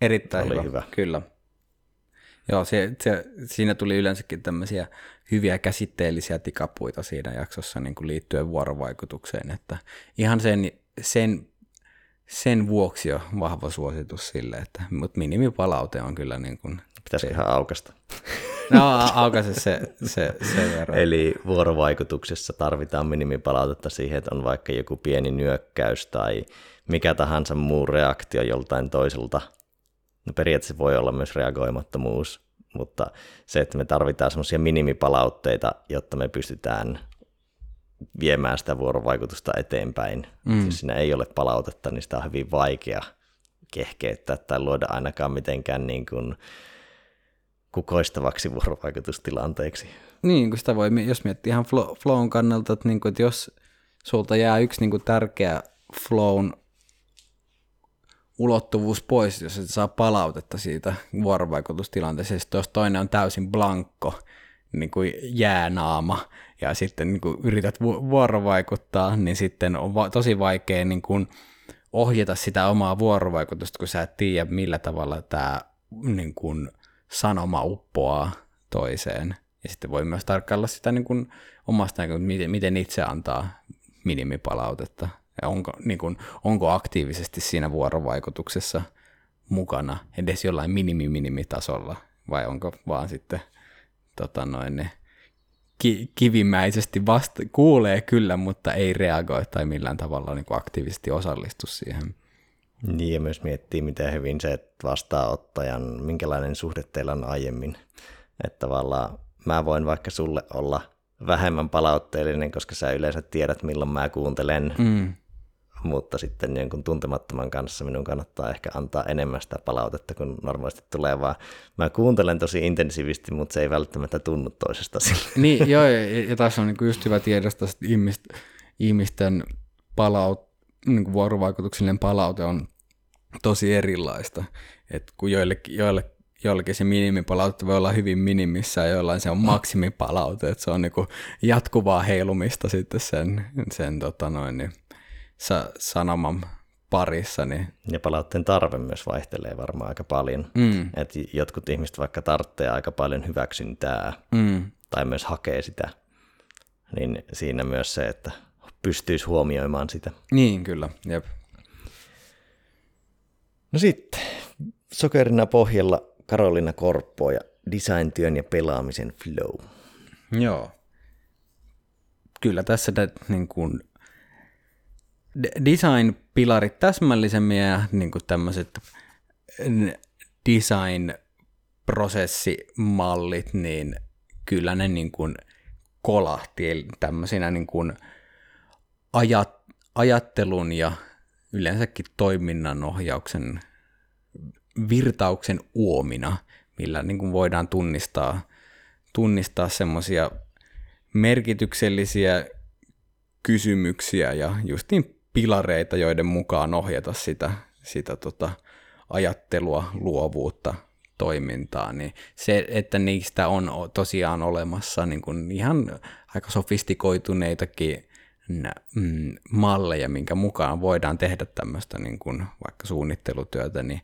Erittäin Oli hyvä. hyvä. Kyllä. Joo, se, se, siinä tuli yleensäkin tämmöisiä hyviä käsitteellisiä tikapuita siinä jaksossa niin kuin liittyen vuorovaikutukseen, että ihan sen, sen, sen vuoksi jo vahva suositus sille, että mutta minimipalaute on kyllä niin kuin, Pitäisikö ihan aukasta? no aukaise se, se, se verran. Eli vuorovaikutuksessa tarvitaan minimipalautetta siihen, että on vaikka joku pieni nyökkäys tai mikä tahansa muu reaktio joltain toiselta. No periaatteessa voi olla myös reagoimattomuus, mutta se, että me tarvitaan semmoisia minimipalautteita, jotta me pystytään viemään sitä vuorovaikutusta eteenpäin. Mm. Jos siinä ei ole palautetta, niin sitä on hyvin vaikea kehkeyttää tai luoda ainakaan mitenkään niin kuin kukoistavaksi vuorovaikutustilanteeksi. Niin, kun sitä voi, jos miettii ihan flow, flown kannalta, että, niin kuin, että jos sulta jää yksi niin kuin tärkeä flown ulottuvuus pois, jos et saa palautetta siitä vuorovaikutustilanteesta, jos toinen on täysin blankko, niin kuin jäänaama, ja sitten niin kuin yrität vu- vuorovaikuttaa, niin sitten on va- tosi vaikea niin kuin ohjata sitä omaa vuorovaikutusta, kun sä et tiedä, millä tavalla tämä niin kuin sanoma uppoaa toiseen. Ja sitten voi myös tarkkailla sitä niin kuin omasta näkökulmasta, miten, miten itse antaa minimipalautetta. Ja onko, niin kuin, onko aktiivisesti siinä vuorovaikutuksessa mukana edes jollain minimi-minimitasolla, vai onko vaan sitten tota noin, ne ki- kivimäisesti vasta kuulee kyllä, mutta ei reagoi tai millään tavalla niin kuin aktiivisesti osallistu siihen. Niin ja myös miettii, miten hyvin se vastaanottajan, minkälainen suhde teillä on aiemmin. Että tavallaan mä voin vaikka sulle olla vähemmän palautteellinen, koska sä yleensä tiedät, milloin mä kuuntelen, Mm. Mutta sitten jonkun tuntemattoman kanssa minun kannattaa ehkä antaa enemmän sitä palautetta, kun normaalisti tulee vaan, mä kuuntelen tosi intensiivisesti, mutta se ei välttämättä tunnu toisesta sille. Niin, joo, ja, tässä on niinku just hyvä tiedostaa sit ihmist, ihmisten palaut, niin vuorovaikutuksellinen palaute on tosi erilaista. Et kun joillekin, joille, joillekin se minimipalaute voi olla hyvin minimissä ja joillain se on maksimipalaute, että se on niinku jatkuvaa heilumista sitten sen, sen tota noin, niin, sa, sanoman parissa. Niin. Ja palautteen tarve myös vaihtelee varmaan aika paljon. Mm. Et jotkut ihmiset vaikka tarvitsee aika paljon hyväksyntää Mm. tai myös hakee sitä, niin siinä myös se, että pystyisi huomioimaan sitä. Niin, kyllä. Jep. No sitten, sokerina pohjalla Karolina Korppo ja designtyön ja pelaamisen flow. Joo. Kyllä tässä niin kuin, design-pilarit täsmällisemmin ja niin kuin tämmöiset design-prosessimallit, niin kyllä ne niin kuin kolahti. Tämmöisinä niin kuin ajat, ajattelun ja yleensäkin toiminnan ohjauksen virtauksen uomina, millä niin kuin voidaan tunnistaa, tunnistaa semmoisia merkityksellisiä kysymyksiä ja justiin pilareita, joiden mukaan ohjata sitä, sitä tota ajattelua, luovuutta, toimintaa, niin se, että niistä on tosiaan olemassa niin kuin ihan aika sofistikoituneitakin mm, malleja, minkä mukaan voidaan tehdä tämmöistä niin kuin vaikka suunnittelutyötä, niin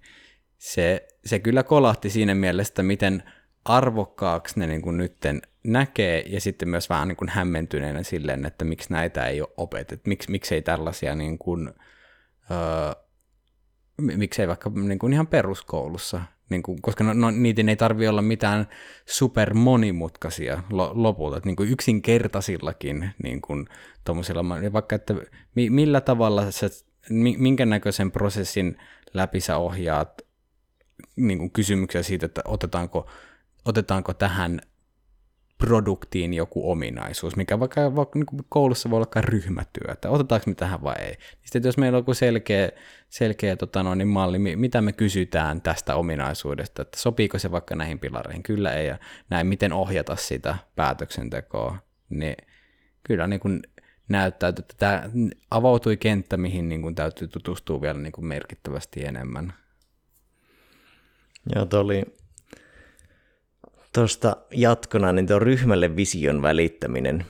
se, se kyllä kolahti siinä mielessä, miten arvokkaaksi ne niin kuin nytten näkee ja sitten myös vähän niin kuin hämmentyneenä silleen, että miksi näitä ei ole opetettu, miksi, ei tällaisia niin kuin, öö, miksei vaikka niin kuin ihan peruskoulussa, niin kuin, koska no, no, niitä ei tarvi olla mitään super monimutkaisia lo, lopulta, että niin kuin yksinkertaisillakin niin kuin, vaikka että mi, millä tavalla sä, minkä näköisen prosessin läpi sä ohjaat niin kuin kysymyksiä siitä, että otetaanko, otetaanko tähän produktiin joku ominaisuus, mikä vaikka, vaikka niin koulussa voi olla ryhmätyö, että otetaanko me tähän vai ei. Sitten jos meillä on joku selkeä, selkeä tota noin, niin malli, mitä me kysytään tästä ominaisuudesta, että sopiiko se vaikka näihin pilareihin, kyllä ei, ja näin, miten ohjata sitä päätöksentekoa, niin kyllä niin kuin näyttää, että tämä avautui kenttä, mihin niin kuin täytyy tutustua vielä niin kuin merkittävästi enemmän. Joo, oli tuosta jatkona, niin tuo ryhmälle vision välittäminen.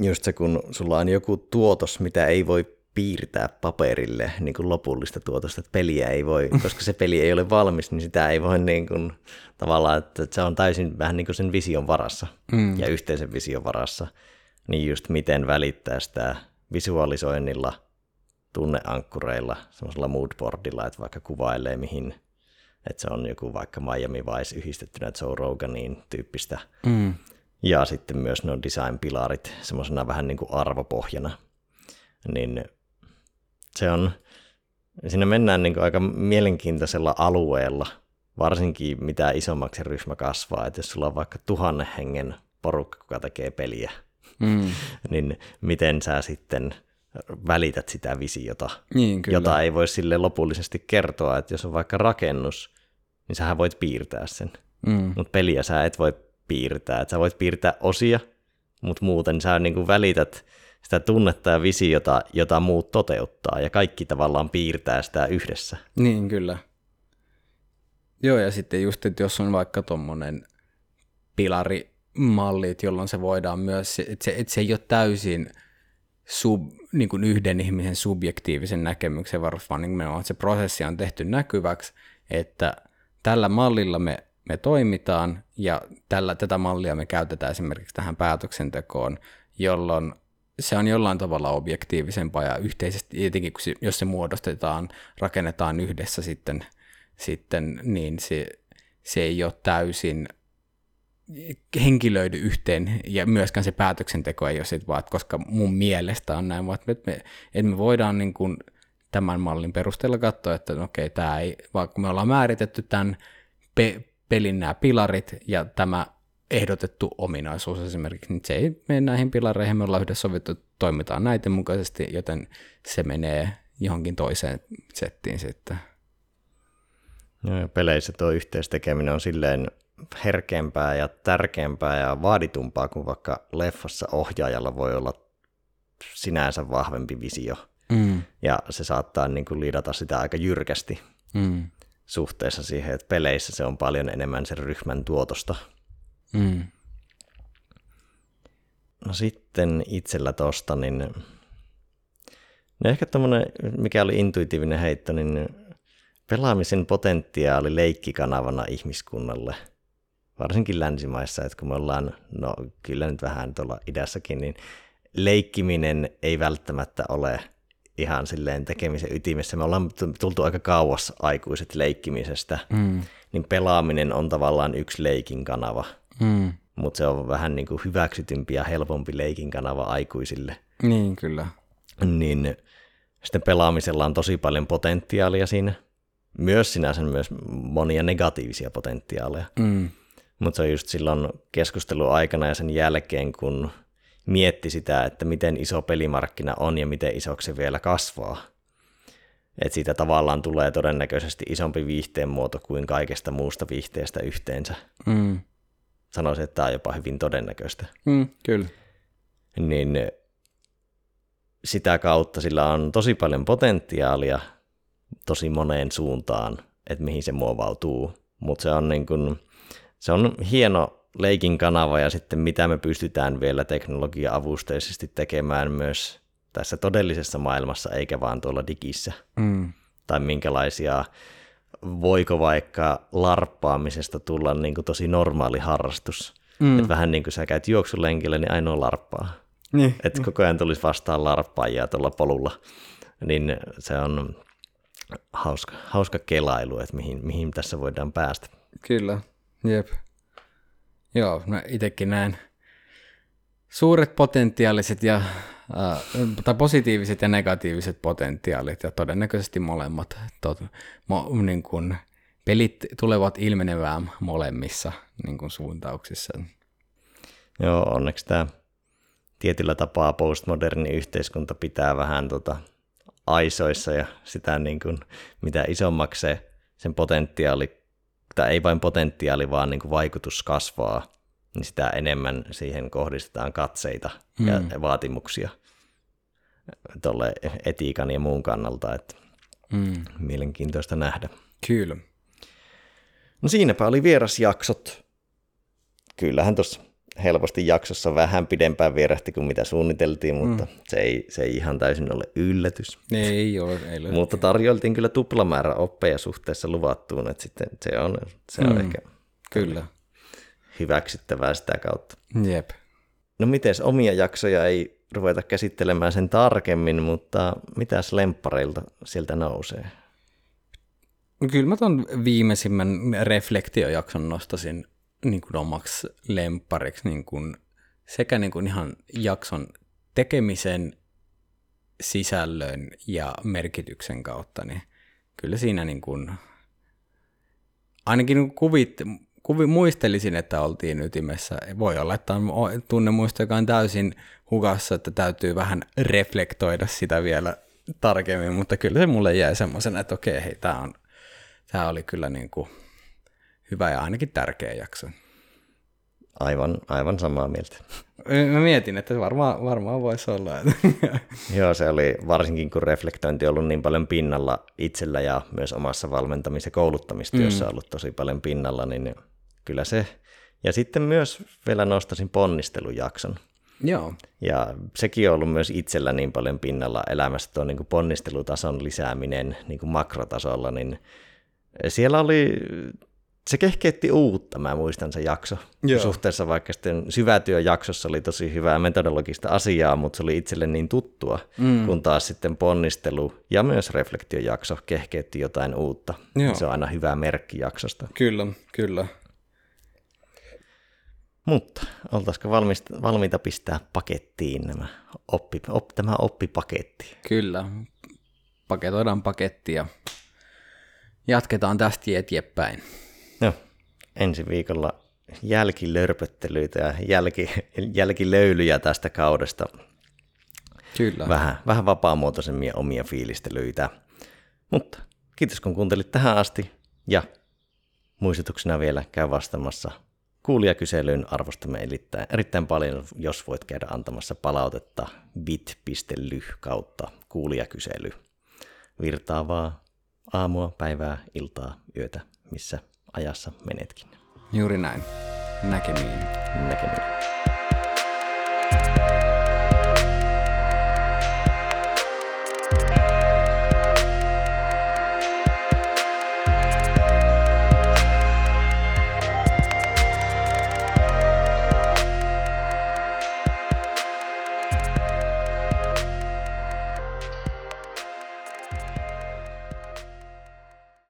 Just se, kun sulla on joku tuotos, mitä ei voi piirtää paperille niin kuin lopullista tuotosta, että peliä ei voi, koska se peli ei ole valmis, niin sitä ei voi niin kuin, tavallaan, että se on täysin vähän niin kuin sen vision varassa mm. ja yhteisen vision varassa. Niin just miten välittää sitä visualisoinnilla, tunneankkureilla, semmoisella moodboardilla, että vaikka kuvailee mihin että se on joku vaikka Miami Vice yhdistettynä Joe Roganin tyyppistä. Mm. Ja sitten myös nuo design-pilarit semmoisena vähän niin kuin arvopohjana. Niin se on, siinä mennään niin kuin aika mielenkiintoisella alueella, varsinkin mitä isommaksi ryhmä kasvaa. Että jos sulla on vaikka tuhannen hengen porukka, joka tekee peliä, mm. niin miten sä sitten välität sitä visiota, niin, kyllä. jota ei voi sille lopullisesti kertoa, että jos on vaikka rakennus, niin sähän voit piirtää sen. Mm. Mutta peliä sä et voi piirtää. Et sä voit piirtää osia, mutta muuten sä niin kuin välität sitä tunnetta ja visiota, jota muut toteuttaa, ja kaikki tavallaan piirtää sitä yhdessä. Niin, kyllä. Joo, ja sitten just, että jos on vaikka tuommoinen pilarimallit, jolloin se voidaan myös, että se, että se ei ole täysin sub, niin kuin yhden ihmisen subjektiivisen näkemyksen varos, vaan niin että se prosessi on tehty näkyväksi, että tällä mallilla me, me toimitaan ja tällä, tätä mallia me käytetään esimerkiksi tähän päätöksentekoon, jolloin se on jollain tavalla objektiivisempaa ja yhteisesti, etenkin jos se muodostetaan, rakennetaan yhdessä sitten, sitten niin se, se ei ole täysin henkilöidy yhteen ja myöskään se päätöksenteko ei ole sit vaan, koska mun mielestä on näin, vaan että me, että me voidaan niin kuin tämän mallin perusteella katsoa, että okei, tämä ei, vaikka me ollaan määritetty tämän pe- pelin nämä pilarit ja tämä ehdotettu ominaisuus esimerkiksi, niin se ei mene näihin pilareihin, me ollaan yhdessä sovittu, että toimitaan näiden mukaisesti, joten se menee johonkin toiseen settiin sitten. No, ja peleissä tuo yhteistekeminen on silleen herkempää ja tärkeämpää ja vaaditumpaa kuin vaikka leffassa ohjaajalla voi olla sinänsä vahvempi visio. Mm. Ja se saattaa niin kuin liidata sitä aika jyrkästi Mm. suhteessa siihen, että peleissä se on paljon enemmän sen ryhmän tuotosta. Mm. No sitten itsellä tosta, niin no ehkä tämmöinen, mikä oli intuitiivinen heitto, niin pelaamisen potentiaali leikkikanavana ihmiskunnalle, varsinkin länsimaissa, että kun me ollaan, no kyllä nyt vähän tuolla idässäkin, niin leikkiminen ei välttämättä ole ihan silleen tekemisen ytimessä. Me ollaan tultu aika kauas aikuiset leikkimisestä, Mm. niin pelaaminen on tavallaan yksi leikin kanava, Mm. mutta se on vähän niin kuin hyväksytympi ja helpompi leikin kanava aikuisille. Niin, kyllä. Niin sitten pelaamisella on tosi paljon potentiaalia siinä. Myös sinänsä myös monia negatiivisia potentiaaleja. Mm. Mutta se on just silloin keskustelun aikana ja sen jälkeen, kun mietti sitä, että miten iso pelimarkkina on ja miten isoksi se vielä kasvaa. Että siitä tavallaan tulee todennäköisesti isompi viihteen muoto kuin kaikesta muusta viihteestä yhteensä. Mm. Sanoisin, että tämä on jopa hyvin todennäköistä. Mm. Kyllä. Niin sitä kautta sillä on tosi paljon potentiaalia tosi moneen suuntaan, että mihin se muovautuu. Mutta se on niin kun, se on hieno leikin kanava ja sitten mitä me pystytään vielä teknologia-avusteisesti tekemään myös tässä todellisessa maailmassa, eikä vaan tuolla digissä. Mm. Tai minkälaisia, voiko vaikka larppaamisesta tulla niin kuin tosi normaali harrastus. Mm. Että vähän niin kuin sä käyt juoksulenkillä, niin ainoa larppaa. Niin. Että koko ajan tulisi vastaan larppaajia tuolla polulla. Niin se on hauska, hauska kelailu, että mihin, mihin tässä voidaan päästä. Kyllä, jep. Joo, mä itsekin näen suuret potentiaaliset ja, äh, tai positiiviset ja negatiiviset potentiaalit ja todennäköisesti molemmat. Tot, mo, niin kun, pelit tulevat ilmenevään molemmissa niin kun suuntauksissa. Joo, onneksi tämä tietyllä tapaa postmoderni yhteiskunta pitää vähän tota aisoissa ja sitä niin kuin, mitä isommaksi se, sen potentiaali, tai ei vain potentiaali, vaan niin kuin vaikutus kasvaa, niin sitä enemmän siihen kohdistetaan katseita mm. ja vaatimuksia tuolle etiikan ja muun kannalta, että Mm. mielenkiintoista nähdä. Kyllä. No siinäpä oli vierasjaksot. Kyllähän tuossa helposti jaksossa vähän pidempään vierähti kuin mitä suunniteltiin, mutta mm. se, ei, se ei ihan täysin ole yllätys. Ei ole, ei ole. Mutta tarjoltiin kyllä tuplamäärä oppeja suhteessa luvattuun, että sitten se on, se on mm. ehkä Kyllä. hyväksyttävää sitä kautta. Jep. No miten omia jaksoja ei ruveta käsittelemään sen tarkemmin, mutta mitäs lemppareilta sieltä nousee? No Kyllä mä ton viimeisimmän reflektiojakson nostasin niin kuin omaksi lemppariksi niin kuin sekä niin kuin ihan jakson tekemisen sisällön ja merkityksen kautta, niin kyllä siinä niin kuin, ainakin niin kuvit, kuvi, muistelisin, että oltiin ytimessä. Voi olla, että on tunnemuisto, joka on täysin hukassa, että täytyy vähän reflektoida sitä vielä tarkemmin, mutta kyllä se mulle jäi semmoisena, että okei, hei, tämä on Tämä oli kyllä niin kuin hyvä ja ainakin tärkeä jakso. Aivan, aivan samaa mieltä. Mä mietin, että varmaan, varmaan voisi olla. Joo, se oli varsinkin kun reflektointi on ollut niin paljon pinnalla itsellä ja myös omassa valmentamis- ja kouluttamistyössä mm. ollut tosi paljon pinnalla, niin kyllä se. Ja sitten myös vielä nostasin ponnistelujakson. Joo. Ja sekin on ollut myös itsellä niin paljon pinnalla elämässä tuo niin kuin ponnistelutason lisääminen niin kuin makrotasolla, niin siellä oli, se kehkeytti uutta, mä muistan se jakso. Joo. Suhteessa vaikka sitten syvätyöjaksossa oli tosi hyvää metodologista asiaa, mutta se oli itselle niin tuttua, mm. kun taas sitten ponnistelu ja myös reflektiojakso kehkeytti jotain uutta. Joo. Se on aina hyvä merkki jaksosta. Kyllä, kyllä. Mutta oltaisiko valmista, valmiita pistää pakettiin nämä oppi, op, tämä oppipaketti? Kyllä. Paketoidaan paketti ja jatketaan tästä eteenpäin. No, ensi viikolla jälkilörpöttelyitä ja jälki, jälkilöylyjä tästä kaudesta. Kyllä. Vähän, vähän vapaamuotoisemmia omia fiilistelyitä. Mutta kiitos kun kuuntelit tähän asti ja muistutuksena vielä käy vastaamassa kuulijakyselyyn arvostamme erittäin, erittäin paljon, jos voit käydä antamassa palautetta bit.ly kautta kuulijakysely. Virtaavaa aamua, päivää, iltaa, yötä, missä ajassa menetkin. Juuri näin. Näkemiin. Näkemiin.